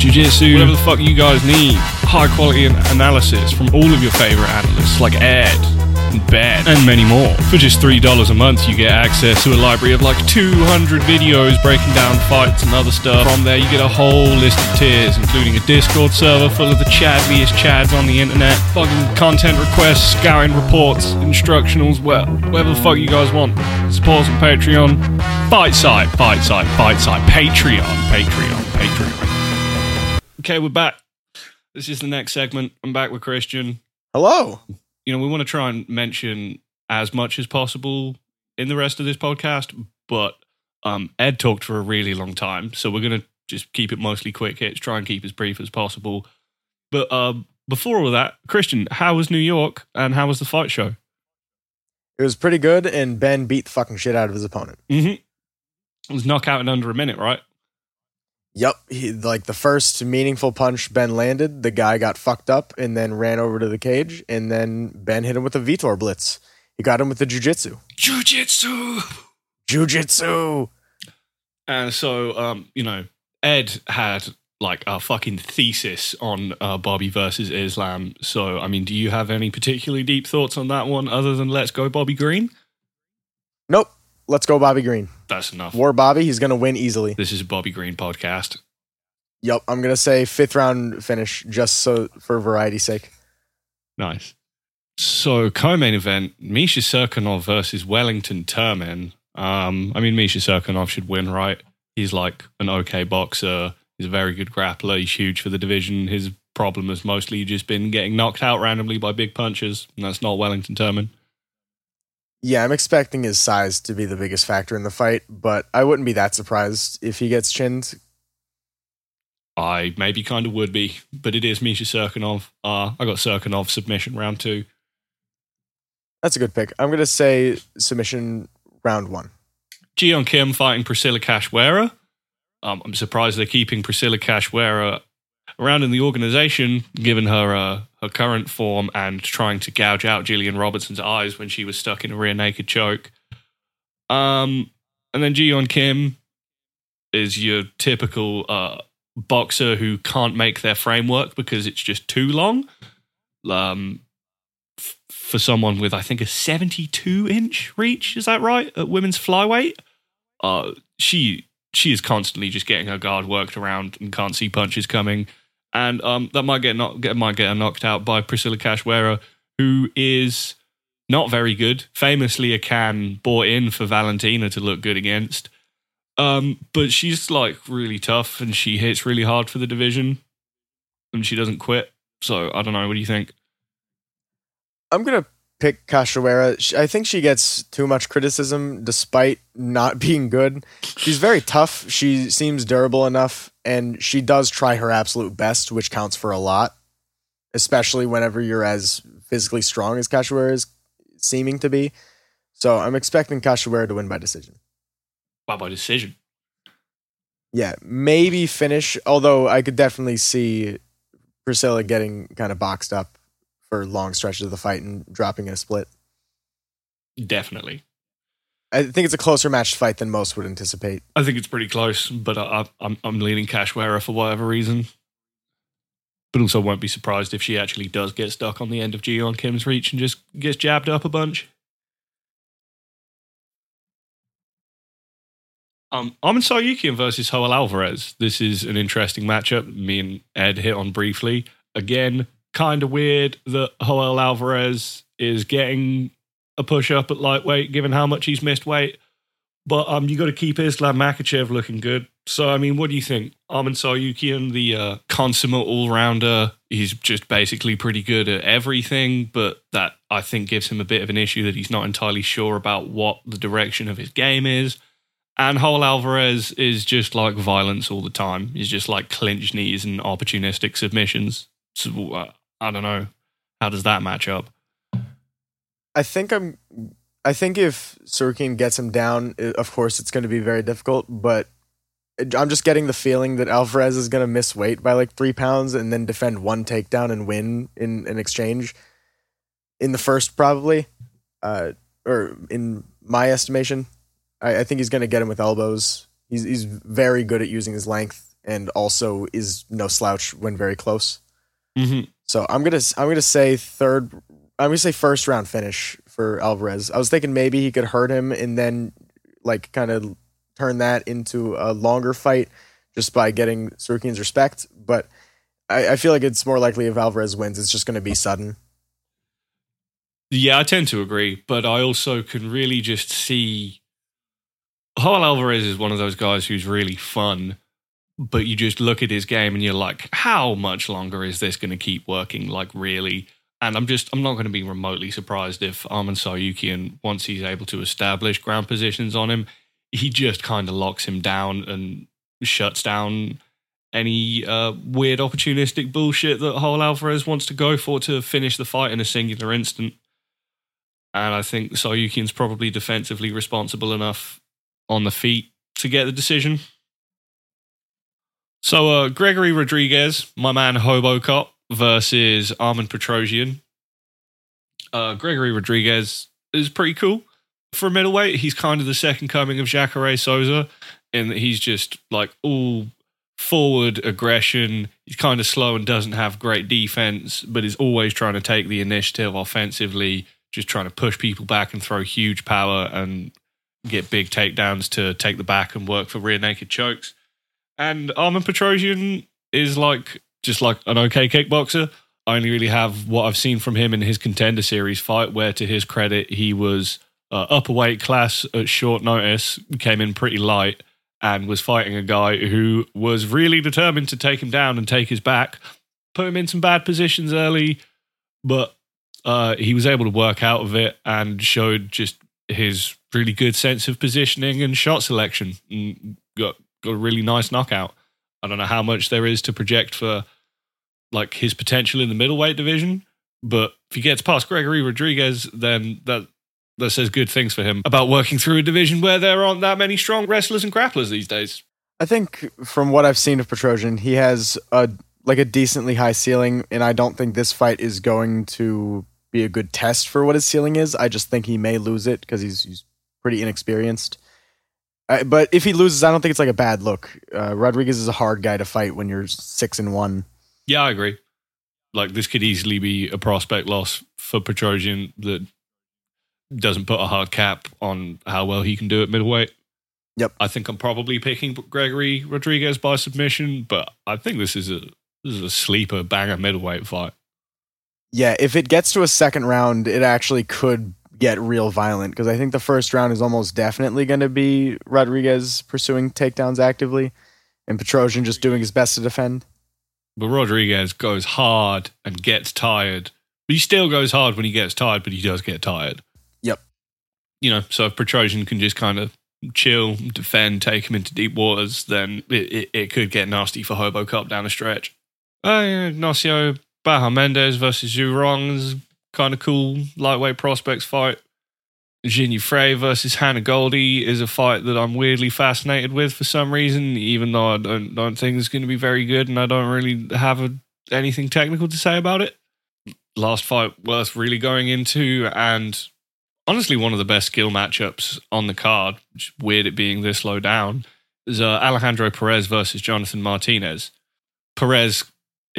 C: Jiu Jitsu, whatever the fuck you guys need high quality analysis from all of your favorite analysts like Ed and Ben and many more. For just $3 a month, you get access to a library of like 200 videos breaking down fights and other stuff. From there, you get a whole list of tiers, including a Discord server full of the chadliest chads on the internet, fucking content requests, scouting reports, instructionals, well, whatever the fuck you guys want. Support on Patreon. Fight site, fight site, fight site, Patreon, Patreon, Patreon. Okay, we're back. This is the next segment. I'm back with Christian.
B: Hello.
C: You know, we want to try and mention as much as possible in the rest of this podcast, but um, Ed talked for a really long time, so we're going to just keep it mostly quick hits, try and keep as brief as possible. But uh, before all that, Christian, how was New York and how was the fight show?
B: It was pretty good, and Ben beat the fucking shit out of his opponent.
C: Mm-hmm. It was knockout in under a minute, right?
B: Yep, he, like the first meaningful punch Ben landed, the guy got fucked up and then ran over to the cage, and then Ben hit him with a Vitor blitz. He got him with the jujitsu.
C: Jujitsu.
B: Jujitsu.
C: And so, um, you know, Ed had like a fucking thesis on uh, Bobby versus Islam. So, I mean, do you have any particularly deep thoughts on that one other than let's go Bobby Green?
B: Nope. Let's go, Bobby Green.
C: That's enough.
B: War Bobby. He's going to win easily.
C: This is Bobby Green podcast.
B: Yep. I'm going to say fifth round finish just so for variety's sake.
C: Nice. So, co-main event: Misha Cirkunov versus Wellington Turman. Um, I mean, Misha Cirkunov should win, right? He's like an okay boxer. He's a very good grappler. He's huge for the division. His problem has mostly just been getting knocked out randomly by big punches, and that's not Wellington Turman.
B: Yeah, I'm expecting his size to be the biggest factor in the fight, but I wouldn't be that surprised if he gets chinned.
C: I maybe kind of would be, but it is Misha Cirkunov. Uh, I got Cirkunov submission round two.
B: That's a good pick. I'm going to say submission round one.
C: Jiyeon Kim fighting Priscilla Cachoeira. Um, I'm surprised they're keeping Priscilla Cachoeira around in the organization, given her uh, her current form and trying to gouge out Gillian Robertson's eyes when she was stuck in a rear naked choke. Um, and then Jiyeon Kim is your typical uh, boxer who can't make their framework because it's just too long. Um, f- for someone with I think a 72 inch reach, is that right? At women's flyweight, uh, she she is constantly just getting her guard worked around and can't see punches coming and um, that might get, knock, get might get knocked out by Priscilla Cachoeira, who is not very good. Famously, a can bought in for Valentina to look good against. Um, but she's like really tough, and she hits really hard for the division, and she doesn't quit. So I don't know. What do you think?
B: I'm gonna pick Cachoeira. I think she gets too much criticism despite not being good. She's very tough. She seems durable enough, and she does try her absolute best, which counts for a lot, especially whenever you're as physically strong as Cachoeira is seeming to be. So I'm expecting Cachoeira to win by decision.
C: By by decision.
B: Yeah, maybe finish. Although I could definitely see Priscilla getting kind of boxed up for long stretches of the fight and dropping in a split.
C: Definitely.
B: I think it's a closer matched fight than most would anticipate.
C: I think it's pretty close, but I, I'm I'm leaning Cachoeira for whatever reason. But also won't be surprised if she actually does get stuck on the end of Jiyeon Kim's reach and just gets jabbed up a bunch. Um, Arman Tsarukyan versus Joel Alvarez. This is an interesting matchup. Me and Ed hit on briefly. Again, kind of weird that Joel Alvarez is getting a push up at lightweight, given how much he's missed weight. But um, you got to keep Islam Makhachev looking good. So, I mean, what do you think? Arman Tsarukyan, the uh, consummate all rounder, he's just basically pretty good at everything, but that I think gives him a bit of an issue that he's not entirely sure about what the direction of his game is. And Joel Alvarez is just like violence all the time. He's just like clinch knees and opportunistic submissions. So, uh, I don't know. How does that match up?
B: I think I'm. I think if Tsarukyan gets him down, of course it's going to be very difficult. But I'm just getting the feeling that Alvarez is going to miss weight by like three pounds and then defend one takedown and win in an exchange in the first, probably, uh, or in my estimation. I, I think he's going to get him with elbows. He's he's very good at using his length and also is no slouch when very close.
C: Mm-hmm.
B: So I'm gonna I'm gonna say third. I'm gonna say first round finish for Alvarez. I was thinking maybe he could hurt him and then like kind of turn that into a longer fight just by getting Tsarukyan's respect. But I, I feel like it's more likely if Alvarez wins, it's just gonna be sudden.
C: Yeah, I tend to agree, but I also can really just see Joel Alvarez is one of those guys who's really fun but you just look at his game and you're like, how much longer is this going to keep working? Like, really? And I'm just, I'm not going to be remotely surprised if Arman Tsarukyan, once he's able to establish ground positions on him, he just kind of locks him down and shuts down any uh, weird opportunistic bullshit that Joel Alvarez wants to go for to finish the fight in a singular instant. And I think Tsarukyan's probably defensively responsible enough on the feet to get the decision. So, uh, Gregory Rodriguez, my man Hobocop, versus Armen Petrosyan. Uh, Gregory Rodriguez is pretty cool. For a middleweight, he's kind of the second coming of Jacare Souza in that he's just like all forward aggression. He's kind of slow and doesn't have great defense, but is always trying to take the initiative offensively, just trying to push people back and throw huge power and get big takedowns to take the back and work for rear naked chokes. And Armen Petrosyan is like just like an okay kickboxer. I only really have what I've seen from him in his contender series fight, where to his credit, he was uh, upper weight class at short notice, came in pretty light, and was fighting a guy who was really determined to take him down and take his back, put him in some bad positions early, but uh, he was able to work out of it and showed just his really good sense of positioning and shot selection and got got a really nice knockout. I don't know how much there is to project for like his potential in the middleweight division, but if he gets past Gregory Rodriguez, then that that says good things for him about working through a division where there aren't that many strong wrestlers and grapplers these days.
B: I think from what I've seen of Petrosyan, he has a like a decently high ceiling, and I don't think this fight is going to be a good test for what his ceiling is. I just think he may lose it because he's, he's pretty inexperienced. Uh, but if he loses, I don't think it's like a bad look. Uh, Rodriguez is a hard guy to fight when you're six and one.
C: Yeah, I agree. Like this could easily be a prospect loss for Petrosyan that doesn't put a hard cap on how well he can do at middleweight.
B: Yep.
C: I think I'm probably picking Gregory Rodriguez by submission, but I think this is a this is a sleeper banger middleweight fight.
B: Yeah, if it gets to a second round, it actually could get real violent because I think the first round is almost definitely going to be Rodriguez pursuing takedowns actively and Petrosyan just doing his best to defend.
C: But Rodriguez goes hard and gets tired. But he still goes hard when he gets tired, but he does get tired.
B: Yep.
C: You know, so if Petrosyan can just kind of chill, defend, take him into deep waters, then it, it, it could get nasty for Hobo Cup down the stretch. Uh, Ignacio Bahamondes versus Zhu Rong kind of cool lightweight prospects fight. Jinh Frey versus Hannah Goldy is a fight that I'm weirdly fascinated with for some reason, even though I don't, don't think it's going to be very good and I don't really have a, anything technical to say about it. Last fight worth really going into, and honestly, one of the best skill matchups on the card. Weird it being this low down is uh, Alejandro Perez versus Jonathan Martinez. Perez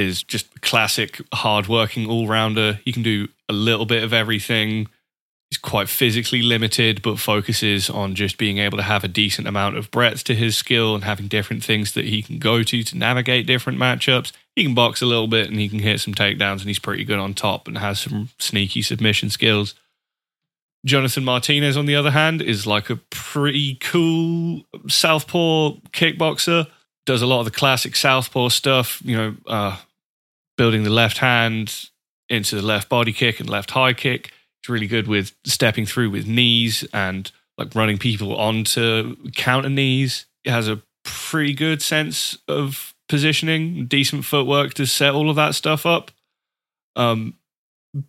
C: is just classic hard-working all-rounder. He can do a little bit of everything. He's quite physically limited, but focuses on just being able to have a decent amount of breadth to his skill and having different things that he can go to to navigate different matchups. He can box a little bit and he can hit some takedowns, and he's pretty good on top and has some sneaky submission skills. Jonathan Martinez, on the other hand, is like a pretty cool southpaw kickboxer. Does a lot of the classic southpaw stuff, you know, uh, building the left hand into the left body kick and left high kick. He's really good with stepping through with knees and like running people onto counter knees. He has a pretty good sense of positioning, decent footwork to set all of that stuff up. Um,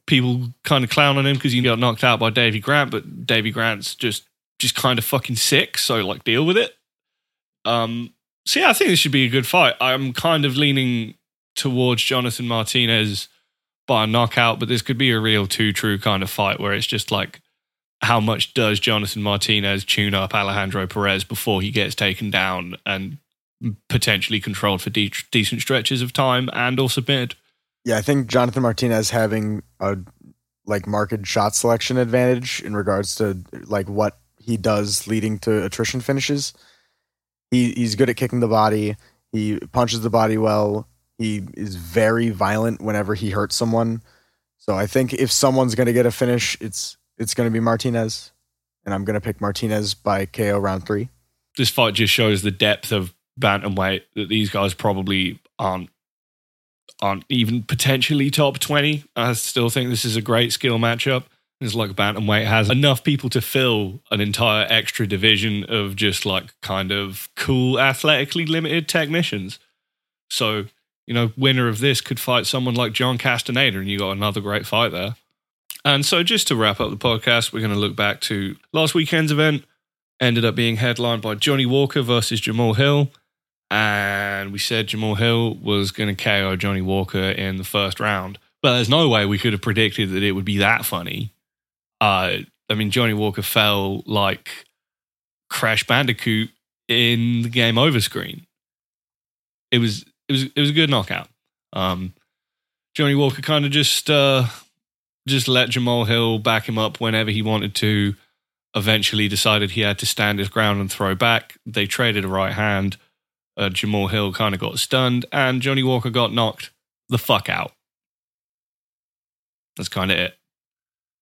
C: people kind of clown on him because he got knocked out by Davey Grant, but Davey Grant's just just kind of fucking sick. So like, deal with it. Um, so yeah, I think this should be a good fight. I'm kind of leaning towards Jonathan Martinez by a knockout, but this could be a real two true kind of fight where it's just like how much does Jonathan Martinez tune up Alejandro Perez before he gets taken down and potentially controlled for de- decent stretches of time and or submitted.
B: Yeah, I think Jonathan Martinez having a like marked shot selection advantage in regards to like what he does leading to attrition finishes. He he's good at kicking the body. He punches the body well. He is very violent whenever he hurts someone. So I think if someone's going to get a finish, it's it's going to be Martinez, and I'm going to pick Martinez by KO round three.
C: This fight just shows the depth of bantamweight that these guys probably aren't aren't even potentially top 20. I still think this is a great skill matchup. It's like bantamweight has enough people to fill an entire extra division of just like kind of cool, athletically limited technicians. So, you know, winner of this could fight someone like John Castaneda, and you got another great fight there. And so, just to wrap up the podcast, we're going to look back to last weekend's event. Ended up being headlined by Johnny Walker versus Jamal Hill and we said Jamal Hill was going to KO Johnny Walker in the first round. But there's no way we could have predicted that it would be that funny. Uh, I mean, Johnny Walker fell like Crash Bandicoot in the game over screen. It was it was it was a good knockout. Um, Johnny Walker kind of just uh, just let Jamal Hill back him up whenever he wanted to. Eventually, decided he had to stand his ground and throw back. They traded a right hand uh, Jamal Hill kind of got stunned, and Johnny Walker got knocked the fuck out. That's kind of it.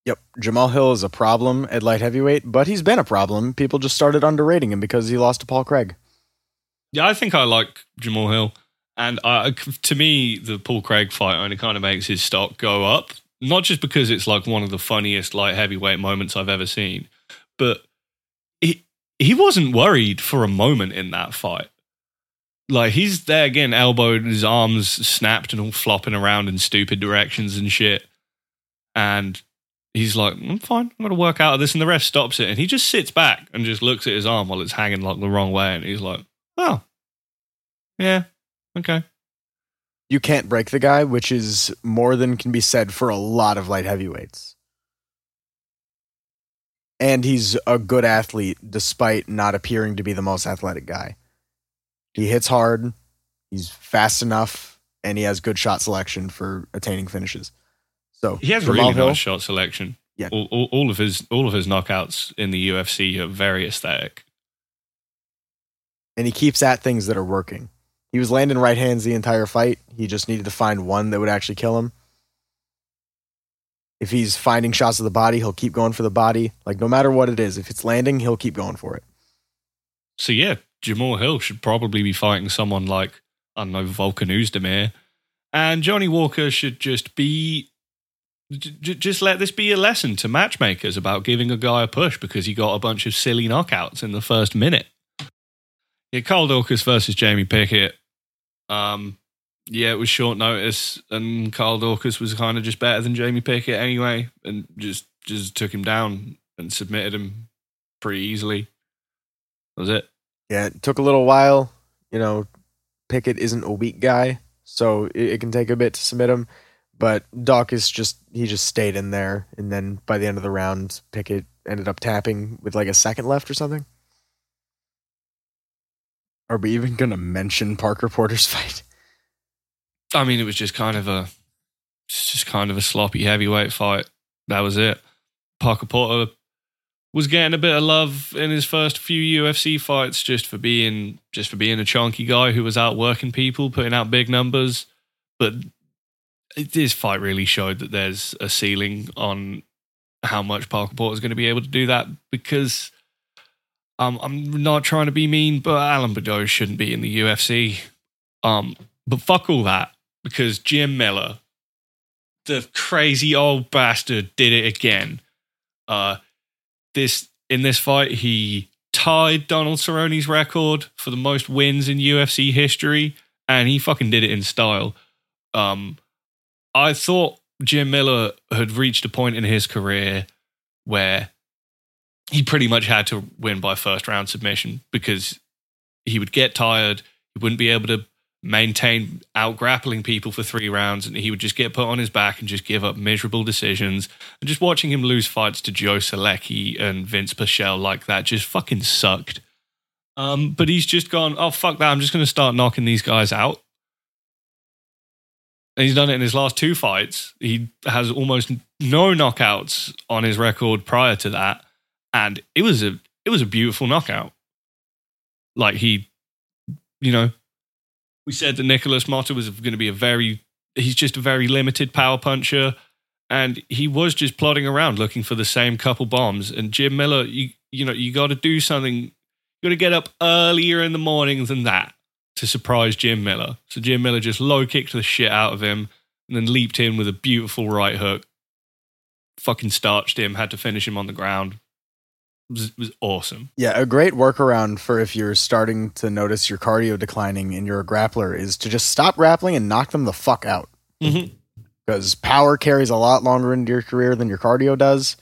B: Yep, Jamal Hill is a problem at light heavyweight, but he's been a problem. People just started underrating him because he lost to Paul Craig.
C: Yeah, I think I like Jamal Hill, and uh, to me, the Paul Craig fight only kind of makes his stock go up. Not just because it's like one of the funniest light heavyweight moments I've ever seen, but he he wasn't worried for a moment in that fight. Like he's there again, elbowed, his arms snapped and all flopping around in stupid directions and shit, and he's like, "I'm fine. I'm gonna work out of this." And the ref stops it, and he just sits back and just looks at his arm while it's hanging like the wrong way, and he's like, "Oh, yeah, okay."
B: You can't break the guy, which is more than can be said for a lot of light heavyweights. And he's a good athlete despite not appearing to be the most athletic guy. He hits hard, he's fast enough, and he has good shot selection for attaining finishes. So
C: He has really
B: Hill,
C: nice shot selection.
B: Yeah.
C: all, all, all of his all of his knockouts in the UFC are very aesthetic.
B: and he keeps at things that are working. He was landing right hands the entire fight. He just needed to find one that would actually kill him. If he's finding shots of the body, he'll keep going for the body. Like no matter what it is, if it's landing, he'll keep going for it.
C: So yeah, Jamal Hill should probably be fighting someone like I don't know Volkan Oezdemir, and Johnny Walker should just be j- just let this be a lesson to matchmakers about giving a guy a push because he got a bunch of silly knockouts in the first minute. Yeah, Carl Dawkins versus Jamie Pickett. Um, yeah, it was short notice, and Carl Dawkins was kind of just better than Jamie Pickett anyway, and just just took him down and submitted him pretty easily. That was it.
B: Yeah, it took a little while. You know, Pickett isn't a weak guy, so it, it can take a bit to submit him. But Dawkins just he just stayed in there, and then by the end of the round, Pickett ended up tapping with like a second left or something. Are we even gonna mention Parker Porter's fight?
C: I mean, it was just kind of a, just kind of a sloppy heavyweight fight. That was it. Parker Porter was getting a bit of love in his first few UFC fights just for being just for being a chunky guy who was out working people, putting out big numbers. But this fight really showed that there's a ceiling on how much Parker Porter is going to be able to do that because um, I'm not trying to be mean, but Alan Baudot shouldn't be in the UFC. Um, but fuck all that because Jim Miller, the crazy old bastard, did it again. Uh, this in this fight, he tied Donald Cerrone's record for the most wins in UFC history, and he fucking did it in style. Um, I thought Jim Miller had reached a point in his career where he pretty much had to win by first round submission because he would get tired, he wouldn't be able to maintain out grappling people for three rounds, and he would just get put on his back and just give up miserable decisions. And just watching him lose fights to Joe Solecki and Vince Pichel like that just fucking sucked. Um, but he's just gone, oh fuck that, I'm just going to start knocking these guys out. And he's done it in his last two fights. He has almost no knockouts on his record prior to that, and it was a it was a beautiful knockout. Like he, you know, we said that Nikolas Motta was going to be a very he's just a very limited power puncher, and he was just plodding around looking for the same couple bombs. And Jim Miller, you you know, you got to do something. You got to get up earlier in the morning than that to surprise Jim Miller. So Jim Miller just low kicked the shit out of him and then leaped in with a beautiful right hook. Fucking starched him, had to finish him on the ground. Was, was awesome.
B: Yeah, a great workaround for if you're starting to notice your cardio declining and you're a grappler is to just stop grappling and knock them the fuck out.
C: Mm-hmm.
B: Because power carries a lot longer into your career than your cardio does.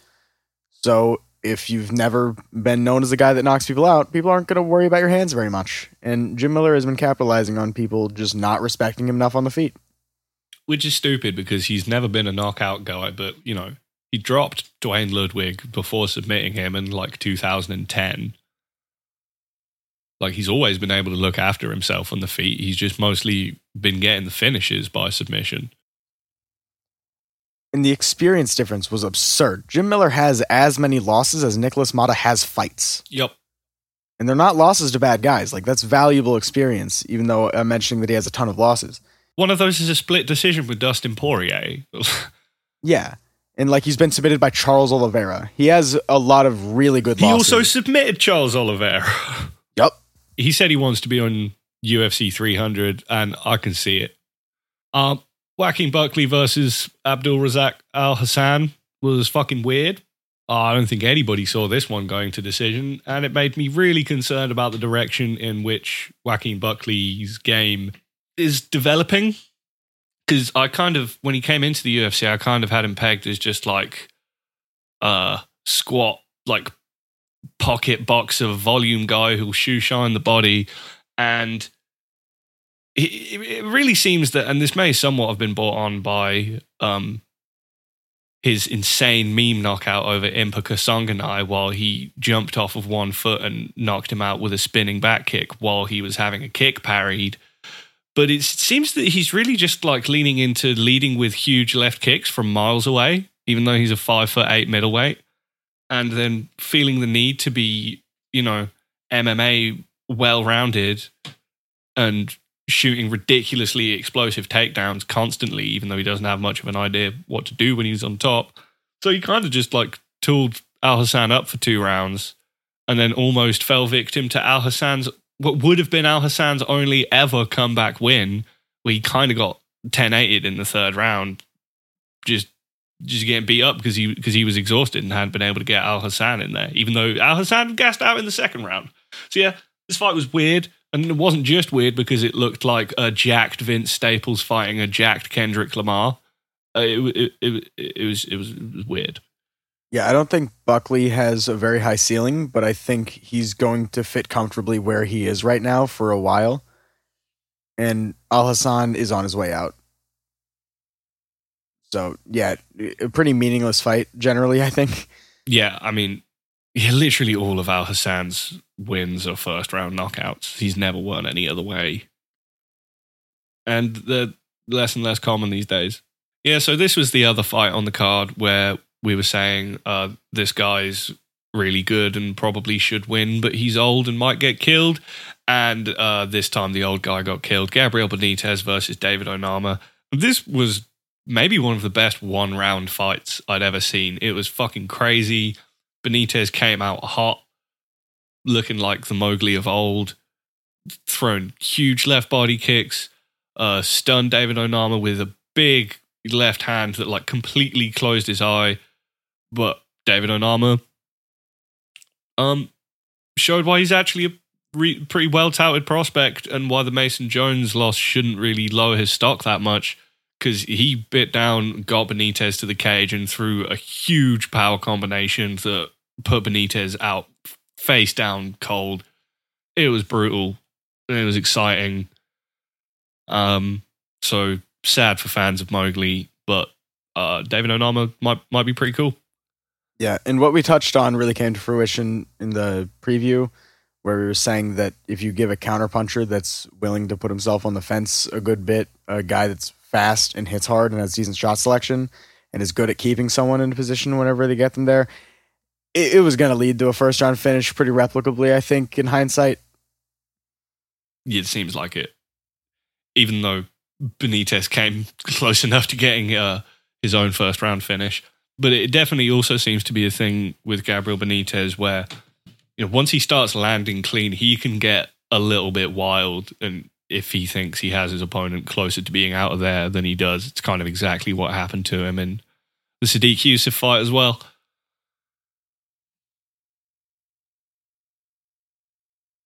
B: So if you've never been known as a guy that knocks people out, people aren't going to worry about your hands very much. And Jim Miller has been capitalizing on people just not respecting him enough on the feet.
C: Which is stupid because he's never been a knockout guy, but you know, he dropped Duane Ludwig before submitting him in like 2010. Like he's always been able to look after himself on the feet. He's just mostly been getting the finishes by submission.
B: And the experience difference was absurd. Jim Miller has as many losses as Nikolas Motta has fights.
C: Yep.
B: And they're not losses to bad guys. Like that's valuable experience, even though I'm mentioning that he has a ton of losses.
C: One of those is a split decision with Dustin Poirier.
B: Yeah. And like he's been submitted by Charles Oliveira. He has a lot of really good
C: He
B: losses.
C: also submitted Charles Oliveira.
B: Yep.
C: he said he wants to be on UFC 300, and I can see it. Um, Joaquin Buckley versus Abdul Razak Al Hassan was fucking weird. I don't think anybody saw this one going to decision, and it made me really concerned about the direction in which Joaquin Buckley's game is developing. Because I kind of, when he came into the UFC, I kind of had him pegged as just like uh squat, like pocket boxer volume guy who'll shoe shine the body. And it, really seems that, and this may somewhat have been brought on by um, his insane meme knockout over Impa Kasanganay while he jumped off of one foot and knocked him out with a spinning back kick while he was having a kick parried. But it seems that he's really just like leaning into leading with huge left kicks from miles away, even though he's a five foot eight middleweight and then feeling the need to be, you know, MMA well rounded and shooting ridiculously explosive takedowns constantly, even though he doesn't have much of an idea what to do when he's on top. So he kind of just like tooled Alhassan up for two rounds and then almost fell victim to Alhassan's what would have been Alhassan's only ever comeback win, he kind of got 10 8 in the third round, just just getting beat up because he because he was exhausted and hadn't been able to get Alhassan in there, even though Alhassan gassed out in the second round. So yeah, this fight was weird, and it wasn't just weird because it looked like a jacked Vince Staples fighting a jacked Kendrick Lamar. Uh, it, it, it it was it was weird.
B: Yeah, I don't think Buckley has a very high ceiling, but I think he's going to fit comfortably where he is right now for a while. And Alhassan is on his way out. So, yeah, a pretty meaningless fight generally, I think.
C: Yeah, I mean, literally all of Alhassan's wins are first round knockouts. He's never won any other way. And they're less and less common these days. Yeah, so this was the other fight on the card where we were saying uh, this guy's really good and probably should win, but he's old and might get killed. And uh, this time the old guy got killed. Gabriel Benitez versus David Onama. This was maybe one of the best one round fights I'd ever seen. It was fucking crazy. Benitez came out hot, looking like the Moggly of old, throwing huge left body kicks, uh, stunned David Onama with a big left hand that like completely closed his eye. But David Onama um, showed why he's actually a re- pretty well touted prospect and why the Mason Jones loss shouldn't really lower his stock that much because he bit down, got Benitez to the cage, and threw a huge power combination that put Benitez out face down cold. It was brutal. It was exciting. Um, so sad for fans of Moggly, but uh, David Onama might might be pretty cool.
B: Yeah, and what we touched on really came to fruition in the preview, where we were saying that if you give a counterpuncher that's willing to put himself on the fence a good bit, a guy that's fast and hits hard and has decent shot selection and is good at keeping someone in position whenever they get them there, it, it was going to lead to a first round finish pretty replicably, I think, in hindsight.
C: It seems like it. Even though Benitez came close enough to getting uh, his own first round finish. But it definitely also seems to be a thing with Gabriel Benitez where you know once he starts landing clean, he can get a little bit wild and if he thinks he has his opponent closer to being out of there than he does, it's kind of exactly what happened to him in the Sodiq Yusuff fight as well.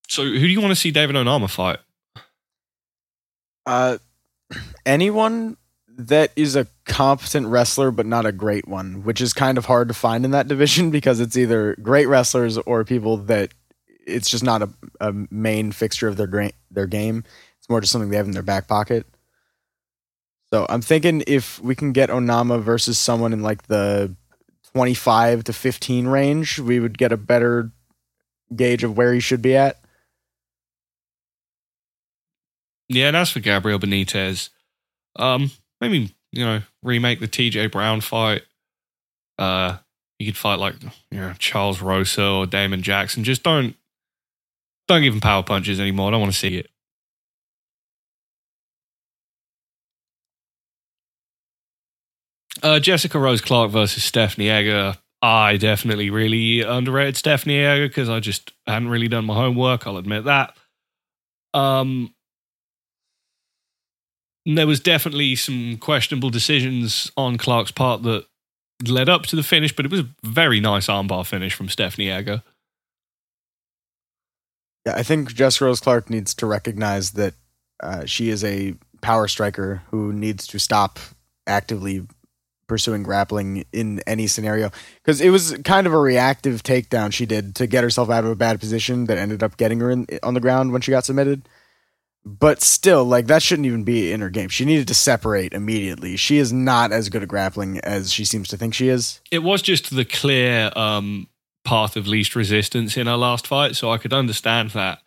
C: So, who do you want to see David Onama fight?
B: Uh, anyone that is a competent wrestler but not a great one, which is kind of hard to find in that division because it's either great wrestlers or people that it's just not a, a main fixture of their gra- their game. It's more just something they have in their back pocket. So I'm thinking if we can get Onama versus someone in like the 25 to 15 range, we would get a better gauge of where he should be at.
C: Yeah, and as for Gabriel Benitez, um, maybe you know remake the T.J. Brown fight. Uh, you could fight like you know Charles Rosa or Damon Jackson. Just don't don't give him power punches anymore. I don't want to see it. Uh, Jessica Rose Clark versus Stephanie Egger. I definitely really underrated Stephanie Egger because I just hadn't really done my homework. I'll admit that. Um, there was definitely some questionable decisions on Clark's part that led up to the finish, but it was a very nice armbar finish from Stephanie Egger.
B: Yeah, I think Jessica Rose Clark needs to recognize that uh, she is a power striker who needs to stop actively pursuing grappling in any scenario because it was kind of a reactive takedown she did to get herself out of a bad position that ended up getting her in, on the ground when she got submitted. But still, like that shouldn't even be in her game. She needed to separate immediately. She is not as good at grappling as she seems to think she is.
C: It was just the clear um, path of least resistance in her last fight, so I could understand that.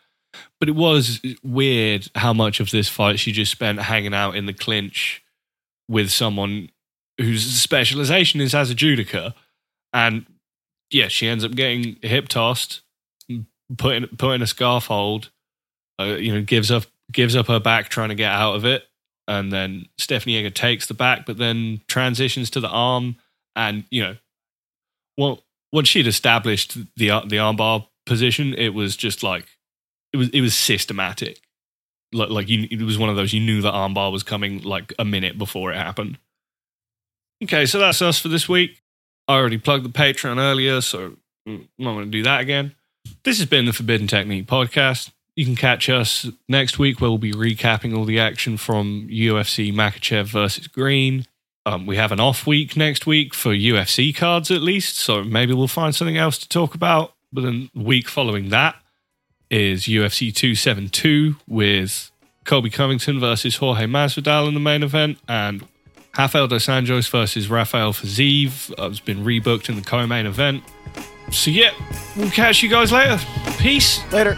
C: But it was weird how much of this fight she just spent hanging out in the clinch with someone whose specialization is as a judoka. And yeah, she ends up getting hip tossed, put in, put in a scarf hold, uh, you know, gives up gives up her back trying to get out of it. And then Stephanie Egger takes the back, but then transitions to the arm. And, you know, well, once she'd established the uh, the armbar position, it was just like it was it was systematic. Like, like you, it was one of those you knew the armbar was coming like a minute before it happened. Okay, so that's us for this week. I already plugged the Patreon earlier, so I'm not going to do that again. This has been the Forbidden Technique podcast. You can catch us next week where we'll be recapping all the action from UFC Makhachev versus Green. Um, we have an off week next week for UFC cards at least, so maybe we'll find something else to talk about. But then the week following that is UFC 272 with Colby Covington versus Jorge Masvidal in the main event, and Rafael dos Anjos versus Rafael Fiziev uh, has been rebooked in the co-main event. So yeah, we'll catch you guys later. Peace.
B: Later.